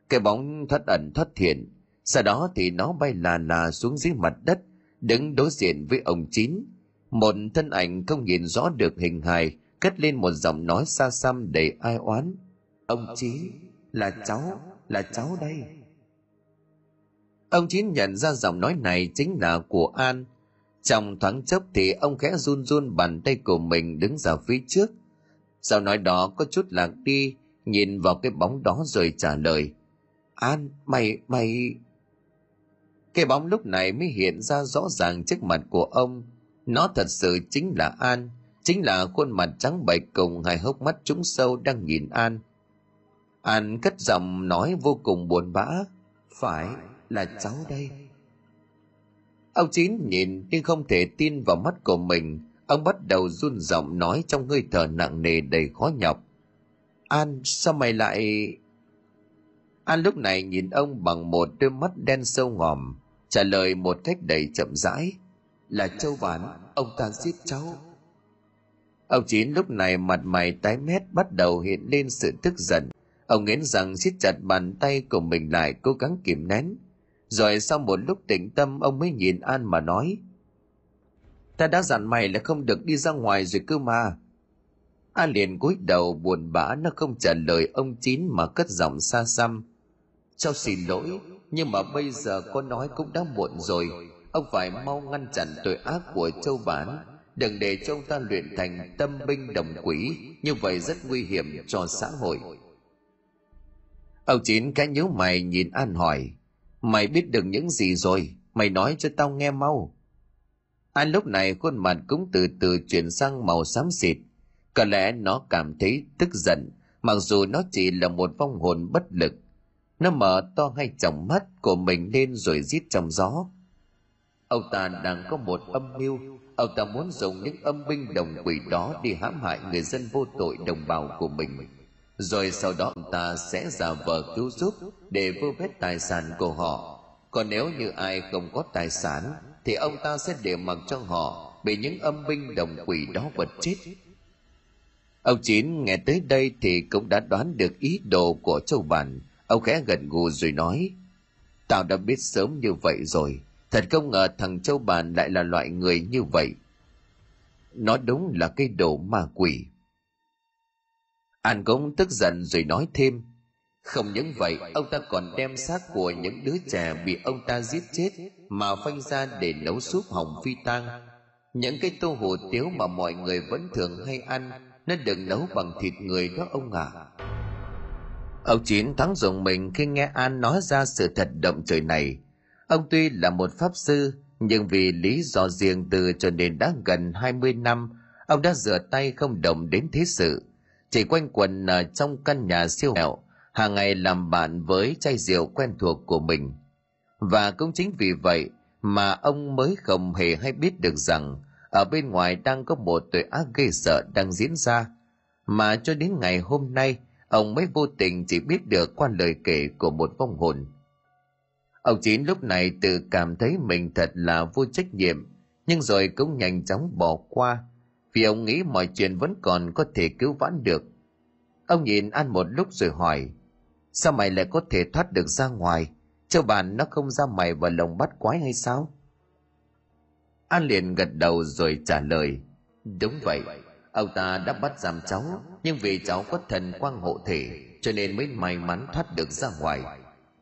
Cái bóng thoát ẩn thoát hiện, sau đó thì nó bay là là xuống dưới mặt đất, đứng đối diện với ông chín. Một thân ảnh không nhìn rõ được hình hài, cất lên một giọng nói xa xăm đầy ai oán. Ông chín, là cháu là cháu đây ông chín nhận ra giọng nói này chính là của an. Trong thoáng chốc thì ông khẽ run run bàn tay của mình đứng ra phía trước. Sau nói đó có chút lạc đi, nhìn vào cái bóng đó rồi trả lời. An, mày mày cái bóng lúc này mới hiện ra rõ ràng trước mặt của ông. Nó thật sự chính là an, chính là khuôn mặt trắng bệch cùng hai hốc mắt trúng sâu đang nhìn an. An cất giọng nói vô cùng buồn bã. Phải là cháu đây. Ông chín nhìn nhưng không thể tin vào mắt của mình. Ông bắt đầu run giọng nói trong hơi thở nặng nề đầy khó nhọc. An, sao mày lại an lúc này nhìn ông bằng một đôi mắt đen sâu ngòm, trả lời một cách đầy chậm rãi. Là châu bản ông ta giết cháu. Ông chín lúc này mặt mày tái mét bắt đầu hiện lên sự tức giận. Ông nghiến rằng siết chặt bàn tay của mình lại, cố gắng kìm nén rồi sau một lúc tỉnh tâm, ông mới nhìn an mà nói, ta đã dặn mày là không được đi ra ngoài rồi cơ mà. An liền cúi đầu buồn bã, nó không trả lời ông chín mà cất giọng xa xăm, cháu xin lỗi, nhưng mà bây giờ có nói cũng đã muộn rồi. Ông phải mau ngăn chặn tội ác của châu bản. Đừng để cho ông ta luyện thành tâm binh đồng quỷ, như vậy rất nguy hiểm cho xã hội. Ông chín cái nhíu mày, nhìn an hỏi mày biết được những gì rồi, mày nói cho tao nghe mau. An lúc này khuôn mặt cũng từ từ chuyển sang màu xám xịt. Có lẽ nó cảm thấy tức giận, mặc dù nó chỉ là một vong hồn bất lực. Nó mở to hai tròng mắt của mình lên rồi rít trong gió. Ông ta đang có một âm mưu. Ông ta muốn dùng những âm binh đồng quỷ đó đi hãm hại người dân vô tội đồng bào của mình rồi sau đó ông ta sẽ giả vờ cứu giúp để vơ vét tài sản của họ. Còn nếu như ai không có tài sản, thì ông ta sẽ để mặc cho họ bị những âm binh đồng quỷ đó vật chết. Ông chín nghe tới đây thì cũng đã đoán được ý đồ của châu bản. Ông khẽ gật gù rồi nói, tao đã biết sớm như vậy rồi. Thật không ngờ thằng châu bản lại là loại người như vậy. Nó đúng là cái đồ ma quỷ an cũng tức giận rồi nói thêm, không những vậy, ông ta còn đem xác của những đứa trẻ bị ông ta giết chết mà phanh ra để nấu súp hồng phi tang. Những cái tô hủ tiếu mà mọi người vẫn thường hay ăn, nó đừng nấu bằng thịt người đó ông à ông chín thắng dùng mình khi nghe an nói ra sự thật động trời này. Ông tuy là một pháp sư, nhưng vì lý do riêng từ cho nên đã gần 20 năm, ông đã rửa tay không động đến thế sự chỉ quanh quần ở trong căn nhà siêu nghèo, hàng ngày làm bạn với chai rượu quen thuộc của mình. Và cũng chính vì vậy mà ông mới không hề hay biết được rằng ở bên ngoài đang có một tội ác ghê sợ đang diễn ra. Mà cho đến ngày hôm nay ông mới vô tình chỉ biết được qua lời kể của một vong hồn. Ông chín lúc này tự cảm thấy mình thật là vô trách nhiệm nhưng rồi cũng nhanh chóng bỏ qua vì ông nghĩ mọi chuyện vẫn còn có thể cứu vãn được. Ông nhìn an một lúc rồi hỏi, sao mày lại có thể thoát được ra ngoài? Châu bàn nó không ra mày vào lồng bắt quái hay sao? An liền gật đầu rồi trả lời, đúng vậy. Ông ta đã bắt giam cháu, nhưng vì cháu có thần quang hộ thể, cho nên mới may mắn thoát được ra ngoài.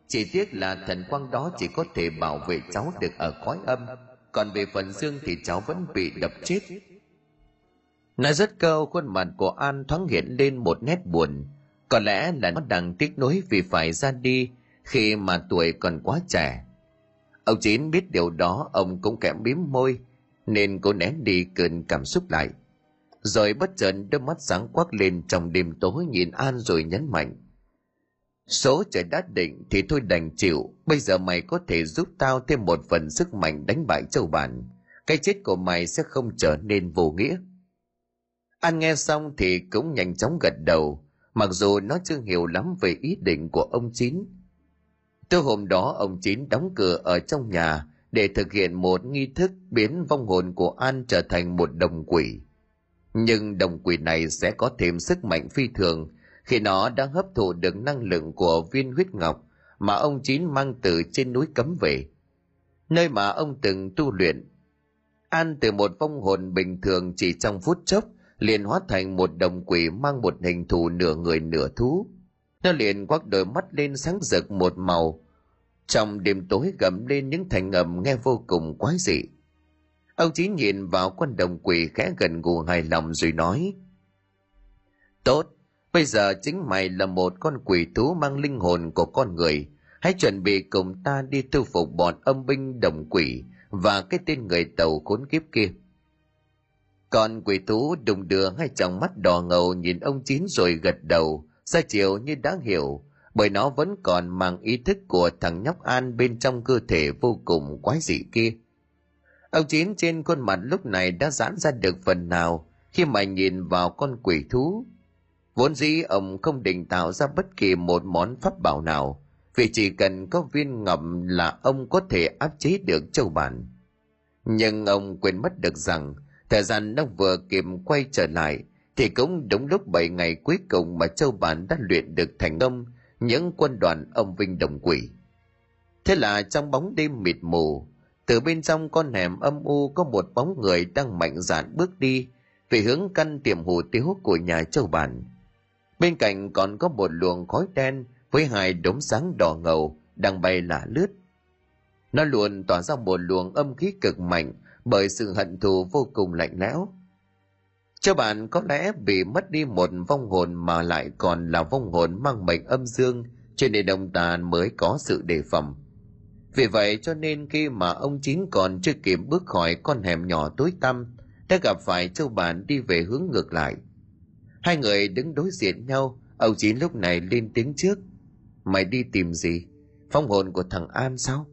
Chỉ tiếc là thần quang đó chỉ có thể bảo vệ cháu được ở khói âm, còn về phần dương thì cháu vẫn bị đập chết nói rất câu khuôn mặt của an thoáng hiện lên một nét buồn. Có lẽ là nó đang tiếc nuối vì phải ra đi khi mà tuổi còn quá trẻ. Ông chín biết điều đó, ông cũng kẽm bím môi, nên cô nén đi cơn cảm xúc lại. Rồi bất chợt đôi mắt sáng quắc lên trong đêm tối nhìn an rồi nhấn mạnh. Số trời đã định thì thôi đành chịu, bây giờ mày có thể giúp tao thêm một phần sức mạnh đánh bại châu bản cái chết của mày sẽ không trở nên vô nghĩa an nghe xong thì cũng nhanh chóng gật đầu, mặc dù nó chưa hiểu lắm về ý định của ông chín. Tối hôm đó, ông chín đóng cửa ở trong nhà để thực hiện một nghi thức biến vong hồn của an trở thành một đồng quỷ. Nhưng đồng quỷ này sẽ có thêm sức mạnh phi thường khi nó đã hấp thụ được năng lượng của viên huyết ngọc mà ông chín mang từ trên núi cấm về, nơi mà ông từng tu luyện. An từ một vong hồn bình thường chỉ trong phút chốc liền hóa thành một đồng quỷ mang một hình thù nửa người nửa thú. Nó liền quắc đôi mắt lên sáng rực một màu. Trong đêm tối gầm lên những thành ngầm nghe vô cùng quái dị. Ông chí nhìn vào con đồng quỷ khẽ gần gù hài lòng rồi nói, tốt, bây giờ chính mày là một con quỷ thú mang linh hồn của con người. Hãy chuẩn bị cùng ta đi thu phục bọn âm binh đồng quỷ và cái tên người tàu khốn kiếp kia còn quỷ thú đùng đưa hai tròng mắt đỏ ngầu nhìn ông chín rồi gật đầu, ra chiều như đã hiểu, bởi nó vẫn còn mang ý thức của thằng nhóc an bên trong cơ thể vô cùng quái dị kia. Ông chín trên khuôn mặt lúc này đã giãn ra được phần nào khi mà nhìn vào con quỷ thú. Vốn dĩ ông không định tạo ra bất kỳ một món pháp bảo nào, vì chỉ cần có viên ngậm là ông có thể áp chế được châu bản. Nhưng ông quên mất được rằng thời gian đang vừa kịp quay trở lại, thì cũng đúng lúc 7 ngày cuối cùng mà châu bản đã luyện được thành công, những quân đoàn âm vinh đồng quỷ. Thế là trong bóng đêm mịt mù, từ bên trong con hẻm âm u có một bóng người đang mạnh dạn bước đi về hướng căn tiệm hủ tiếu của nhà châu bản. Bên cạnh còn có một luồng khói đen với hai đốm sáng đỏ ngầu đang bay lả lướt. Nó luôn tỏa ra một luồng âm khí cực mạnh bởi sự hận thù vô cùng lạnh lẽo. Cho bạn có lẽ bị mất đi một vong hồn mà lại còn là vong hồn mang mệnh âm dương, cho nên ông ta mới có sự đề phòng. Vì vậy cho nên khi mà ông chín còn chưa kịp bước khỏi con hẻm nhỏ tối tăm, đã gặp phải châu bản đi về hướng ngược lại. Hai người đứng đối diện nhau, ông chín lúc này lên tiếng trước. Mày đi tìm gì? Phong hồn của thằng an sao?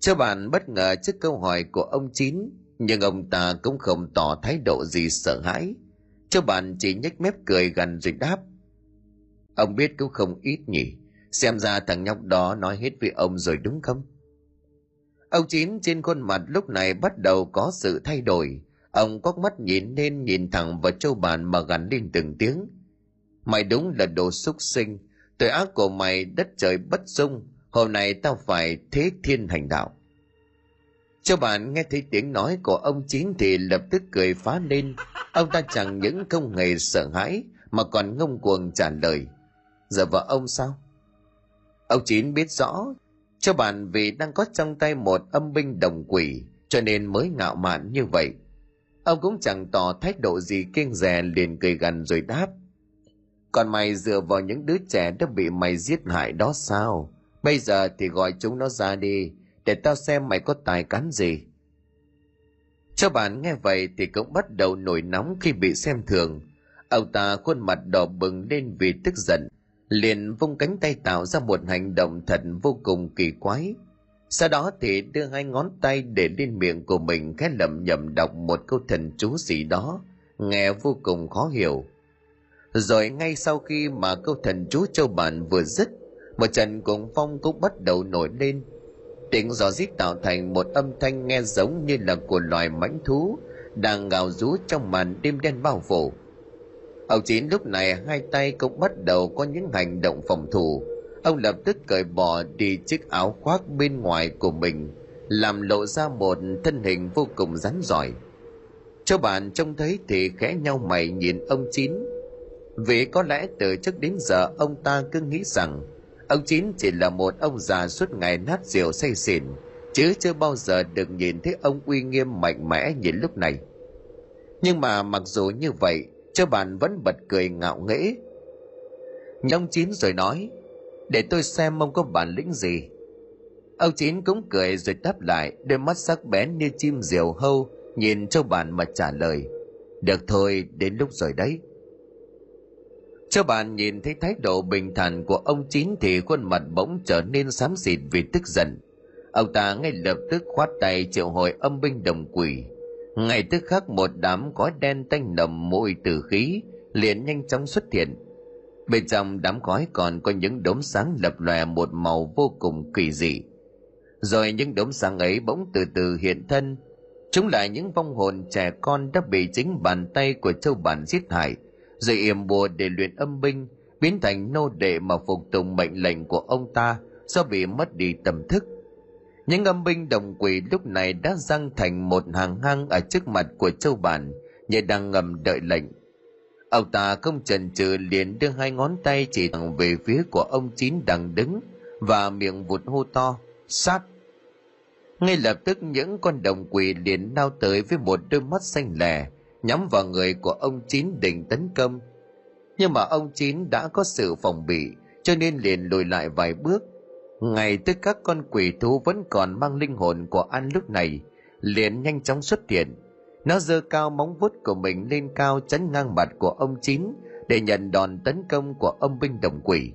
Châu bạn bất ngờ trước câu hỏi của ông chín, nhưng ông ta cũng không tỏ thái độ gì sợ hãi. Châu bạn chỉ nhếch mép cười gần rồi đáp. Ông biết cũng không ít nhỉ, xem ra thằng nhóc đó nói hết với ông rồi đúng không? Ông chín trên khuôn mặt lúc này bắt đầu có sự thay đổi. Ông có mắt nhìn lên nhìn thẳng vào châu Bàn mà gắn lên từng tiếng. Mày đúng là đồ súc sinh, tội ác của mày đất trời bất dung hôm nay tao phải thế thiên hành đạo. Cho bạn nghe thấy tiếng nói của ông chín thì lập tức cười phá lên. Ông ta chẳng những không hề sợ hãi, mà còn ngông cuồng trả lời. Giờ vợ ông sao? Ông chín biết rõ, cho bạn vì đang có trong tay một âm binh đồng quỷ, cho nên mới ngạo mạn như vậy. Ông cũng chẳng tỏ thái độ gì kiêng rè liền cười gằn rồi đáp. Còn mày dựa vào những đứa trẻ đã bị mày giết hại đó sao? Bây giờ thì gọi chúng nó ra đi, để tao xem mày có tài cán gì. Cho bạn nghe vậy thì cũng bắt đầu nổi nóng khi bị xem thường. Ông ta khuôn mặt đỏ bừng lên vì tức giận, liền vung cánh tay tạo ra một hành động thật vô cùng kỳ quái. Sau đó thì đưa hai ngón tay để lên miệng của mình, khẽ lẩm nhẩm đọc một câu thần chú gì đó, nghe vô cùng khó hiểu. Rồi ngay sau khi mà câu thần chú châu bản vừa dứt một trận cuồng phong cũng bắt đầu nổi lên. Tiếng gió rít tạo thành một âm thanh nghe giống như là của loài mãnh thú đang gào rú trong màn đêm đen bao phủ. Ông chín lúc này hai tay cũng bắt đầu có những hành động phòng thủ. Ông lập tức cởi bỏ đi chiếc áo khoác bên ngoài của mình, làm lộ ra một thân hình vô cùng rắn giỏi. Cho bạn trông thấy thì khẽ nhau mày nhìn ông chín. Vì có lẽ từ trước đến giờ ông ta cứ nghĩ rằng ông chín chỉ là một ông già suốt ngày nát rượu say xỉn, chứ chưa bao giờ được nhìn thấy ông uy nghiêm mạnh mẽ như lúc này. Nhưng mà mặc dù như vậy, cho bạn vẫn bật cười ngạo nghễ. Nhông chín rồi nói, để tôi xem ông có bản lĩnh gì. Ông chín cũng cười rồi đáp lại, đôi mắt sắc bén như chim diều hâu, nhìn châu bản mà trả lời, được thôi, đến lúc rồi đấy châu bạn nhìn thấy thái độ bình thản của ông chín thì khuôn mặt bỗng trở nên xám xịt vì tức giận. Ông ta ngay lập tức khoát tay triệu hồi âm binh đồng quỷ. Ngay tức khắc một đám khói đen tanh nồng mùi tử khí liền nhanh chóng xuất hiện. Bên trong đám khói còn có những đốm sáng lập lòe một màu vô cùng kỳ dị. Rồi những đốm sáng ấy bỗng từ từ hiện thân. Chúng là những vong hồn trẻ con đã bị chính bàn tay của châu bản giết hại rồi yểm bùa để luyện âm binh, biến thành nô đệ mà phục tùng mệnh lệnh của ông ta, do bị mất đi tâm thức. Những âm binh đồng quỷ lúc này đã răng thành một hàng hang ở trước mặt của châu bản, như đang ngầm đợi lệnh. Ông ta không chần chừ liền đưa hai ngón tay chỉ thẳng về phía của ông chín đang đứng và miệng vụt hô to, sát! Ngay lập tức những con đồng quỷ liền lao tới với một đôi mắt xanh lè nhắm vào người của ông chín định tấn công. Nhưng mà ông chín đã có sự phòng bị, cho nên liền lùi lại vài bước. Ngay tức các con quỷ thú vẫn còn mang linh hồn của an lúc này, liền nhanh chóng xuất hiện. Nó giơ cao móng vuốt của mình lên cao chắn ngang mặt của ông chín để nhận đòn tấn công của âm binh đồng quỷ.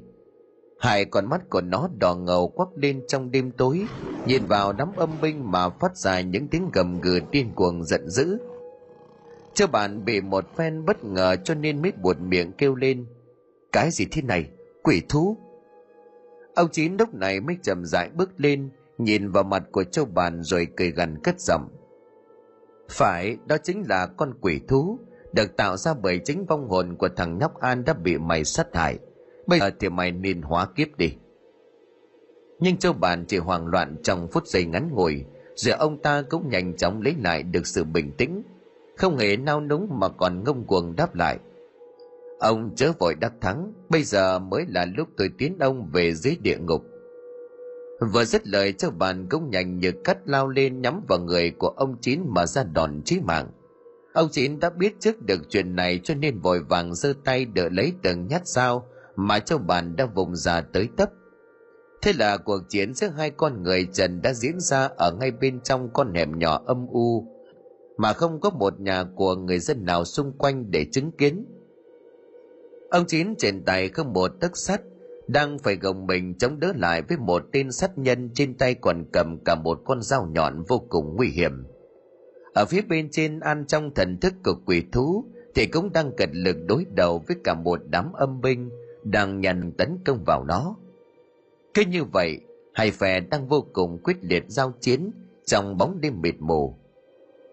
Hai con mắt của nó đỏ ngầu quắc lên trong đêm tối, nhìn vào đám âm binh mà phát ra những tiếng gầm gừ điên cuồng giận dữ. Châu bạn bị một phen bất ngờ cho nên mới buột miệng kêu lên. Cái gì thế này? Quỷ thú? Ông Chín lúc này mới chậm rãi bước lên, nhìn vào mặt của châu bàn rồi cười gần cất giọng phải đó chính là con quỷ thú được tạo ra bởi chính vong hồn của thằng nhóc an đã bị mày sát hại bây giờ thì mày nên hóa kiếp đi nhưng châu bàn chỉ hoảng loạn trong phút giây ngắn ngủi rồi ông ta cũng nhanh chóng lấy lại được sự bình tĩnh không hề nao núng mà còn ngông cuồng đáp lại. Ông chớ vội đắc thắng, bây giờ mới là lúc tôi tiến ông về dưới địa ngục. Vừa dứt lời châu bàn cũng nhanh như cắt lao lên nhắm vào người của ông chín mà ra đòn chí mạng. Ông chín đã biết trước được chuyện này cho nên vội vàng giơ tay đỡ lấy từng nhát dao mà châu bàn đã vùng ra tới tấp. Thế là cuộc chiến giữa hai con người trần đã diễn ra ở ngay bên trong con hẻm nhỏ âm u mà không có một nhà của người dân nào xung quanh để chứng kiến. Ông chín trên tay không một tấc sắt, đang phải gồng mình chống đỡ lại với một tên sát nhân trên tay còn cầm cả một con dao nhọn vô cùng nguy hiểm. Ở phía bên trên an trong thần thức của quỷ thú thì cũng đang cật lực đối đầu với cả một đám âm binh đang nhằn tấn công vào nó. Cứ như vậy, hai phe đang vô cùng quyết liệt giao chiến trong bóng đêm mịt mù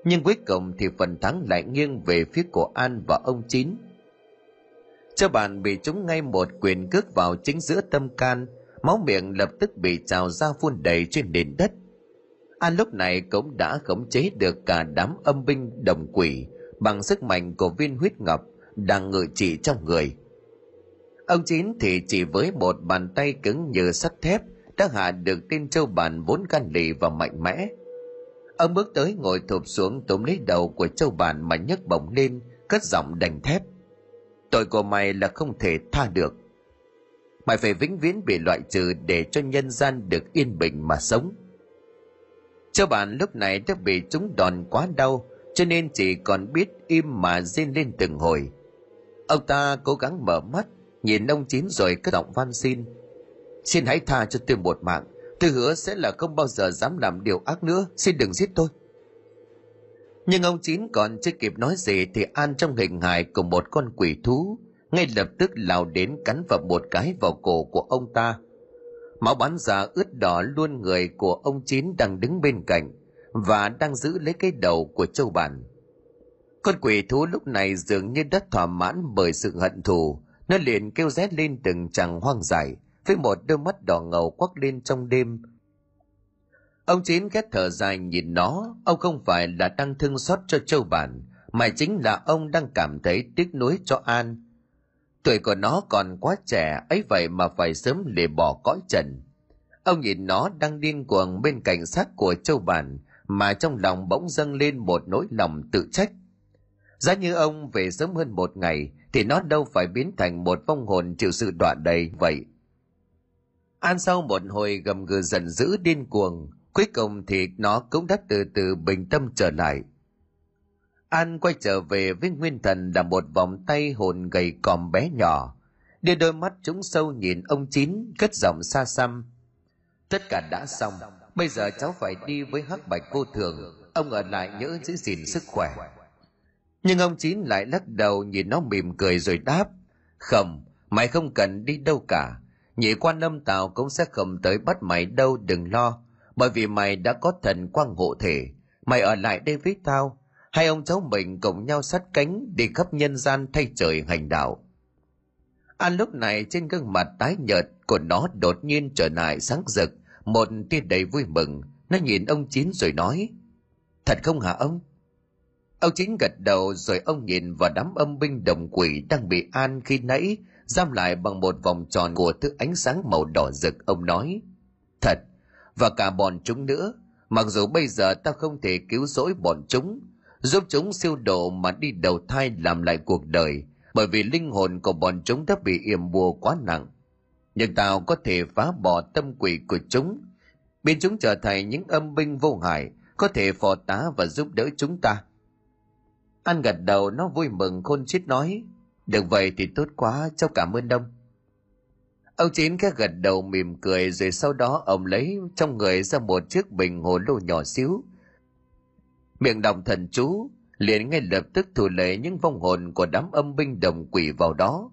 nhưng cuối cùng thì phần thắng lại nghiêng về phía của an và ông chín. Cho bạn bị chúng ngay một quyền cước vào chính giữa tâm can, máu miệng lập tức bị trào ra phun đầy trên nền đất. An lúc này cũng đã khống chế được cả đám âm binh đồng quỷ bằng sức mạnh của viên huyết ngọc đang ngự trị trong người. Ông chín thì chỉ với một bàn tay cứng như sắt thép đã hạ được tên châu bản vốn gan lì và mạnh mẽ ông bước tới ngồi thụp xuống túm lấy đầu của châu bản mà nhấc bổng lên, cất giọng đành thép. Tội của mày là không thể tha được. Mày phải vĩnh viễn bị loại trừ để cho nhân gian được yên bình mà sống. Châu bản lúc này đã bị chúng đòn quá đau, cho nên chỉ còn biết im mà rên lên từng hồi. Ông ta cố gắng mở mắt, nhìn ông chín rồi cất giọng van xin xin hãy tha cho tôi một mạng tôi hứa sẽ là không bao giờ dám làm điều ác nữa. Xin đừng giết tôi. Nhưng ông chín còn chưa kịp nói gì thì an trong hình hài của một con quỷ thú ngay lập tức lao đến cắn vào một cái vào cổ của ông ta. Máu bắn ra ướt đỏ luôn người của ông chín đang đứng bên cạnh và đang giữ lấy cái đầu của châu bản. Con quỷ thú lúc này dường như đã thỏa mãn bởi sự hận thù. Nó liền kêu rét lên từng chàng hoang dại với một đôi mắt đỏ ngầu quắc lên trong đêm. Ông chín ghét thở dài nhìn nó, ông không phải là đang thương xót cho châu bản, mà chính là ông đang cảm thấy tiếc nuối cho an. Tuổi của nó còn quá trẻ, ấy vậy mà phải sớm để bỏ cõi trần. Ông nhìn nó đang điên cuồng bên cạnh xác của châu bản, mà trong lòng bỗng dâng lên một nỗi lòng tự trách. Giá như ông về sớm hơn một ngày, thì nó đâu phải biến thành một vong hồn chịu sự đọa đầy vậy an sau một hồi gầm gừ giận dữ điên cuồng, cuối cùng thì nó cũng đã từ từ bình tâm trở lại. An quay trở về với nguyên thần là một vòng tay hồn gầy còm bé nhỏ. Đưa đôi mắt chúng sâu nhìn ông chín, cất giọng xa xăm. Tất cả đã xong, bây giờ cháu phải đi với hắc bạch cô thường. Ông ở lại nhớ giữ gìn sức khỏe. Nhưng ông chín lại lắc đầu nhìn nó mỉm cười rồi đáp. Không, mày không cần đi đâu cả nhị quan âm tào cũng sẽ không tới bắt mày đâu, đừng lo. Bởi vì mày đã có thần quang hộ thể. Mày ở lại đây với tao. Hai ông cháu mình cùng nhau sát cánh đi khắp nhân gian thay trời hành đạo. An lúc này trên gương mặt tái nhợt của nó đột nhiên trở lại sáng rực, một tia đầy vui mừng. Nó nhìn ông chín rồi nói, thật không hả ông? Ông chín gật đầu rồi ông nhìn vào đám âm binh đồng quỷ đang bị an khi nãy giam lại bằng một vòng tròn của thứ ánh sáng màu đỏ rực, ông nói. Thật, và cả bọn chúng nữa. Mặc dù bây giờ ta không thể cứu rỗi bọn chúng, giúp chúng siêu độ mà đi đầu thai làm lại cuộc đời, bởi vì linh hồn của bọn chúng đã bị yểm bùa quá nặng. Nhưng tao có thể phá bỏ tâm quỷ của chúng, biến chúng trở thành những âm binh vô hại, có thể phò tá và giúp đỡ chúng ta. An gật đầu, nó vui mừng, khôn chít nói được vậy thì tốt quá cháu cảm ơn đông ông chín khẽ gật đầu mỉm cười rồi sau đó ông lấy trong người ra một chiếc bình hồ lô nhỏ xíu miệng đọc thần chú liền ngay lập tức thủ lấy những vong hồn của đám âm binh đồng quỷ vào đó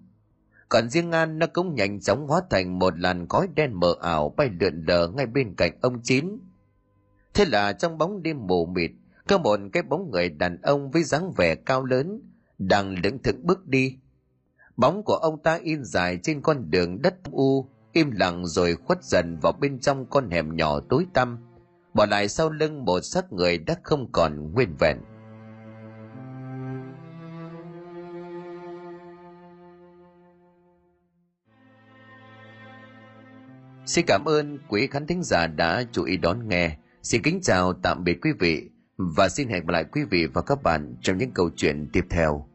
còn riêng An nó cũng nhanh chóng hóa thành một làn khói đen mờ ảo bay lượn lờ ngay bên cạnh ông Chín. Thế là trong bóng đêm mù mịt, có một cái bóng người đàn ông với dáng vẻ cao lớn, đang lững thững bước đi. Bóng của ông ta in dài trên con đường đất u, im lặng rồi khuất dần vào bên trong con hẻm nhỏ tối tăm, bỏ lại sau lưng một xác người đã không còn nguyên vẹn. Xin cảm ơn quý khán thính giả đã chú ý đón nghe. Xin kính chào tạm biệt quý vị và xin hẹn gặp lại quý vị và các bạn trong những câu chuyện tiếp theo.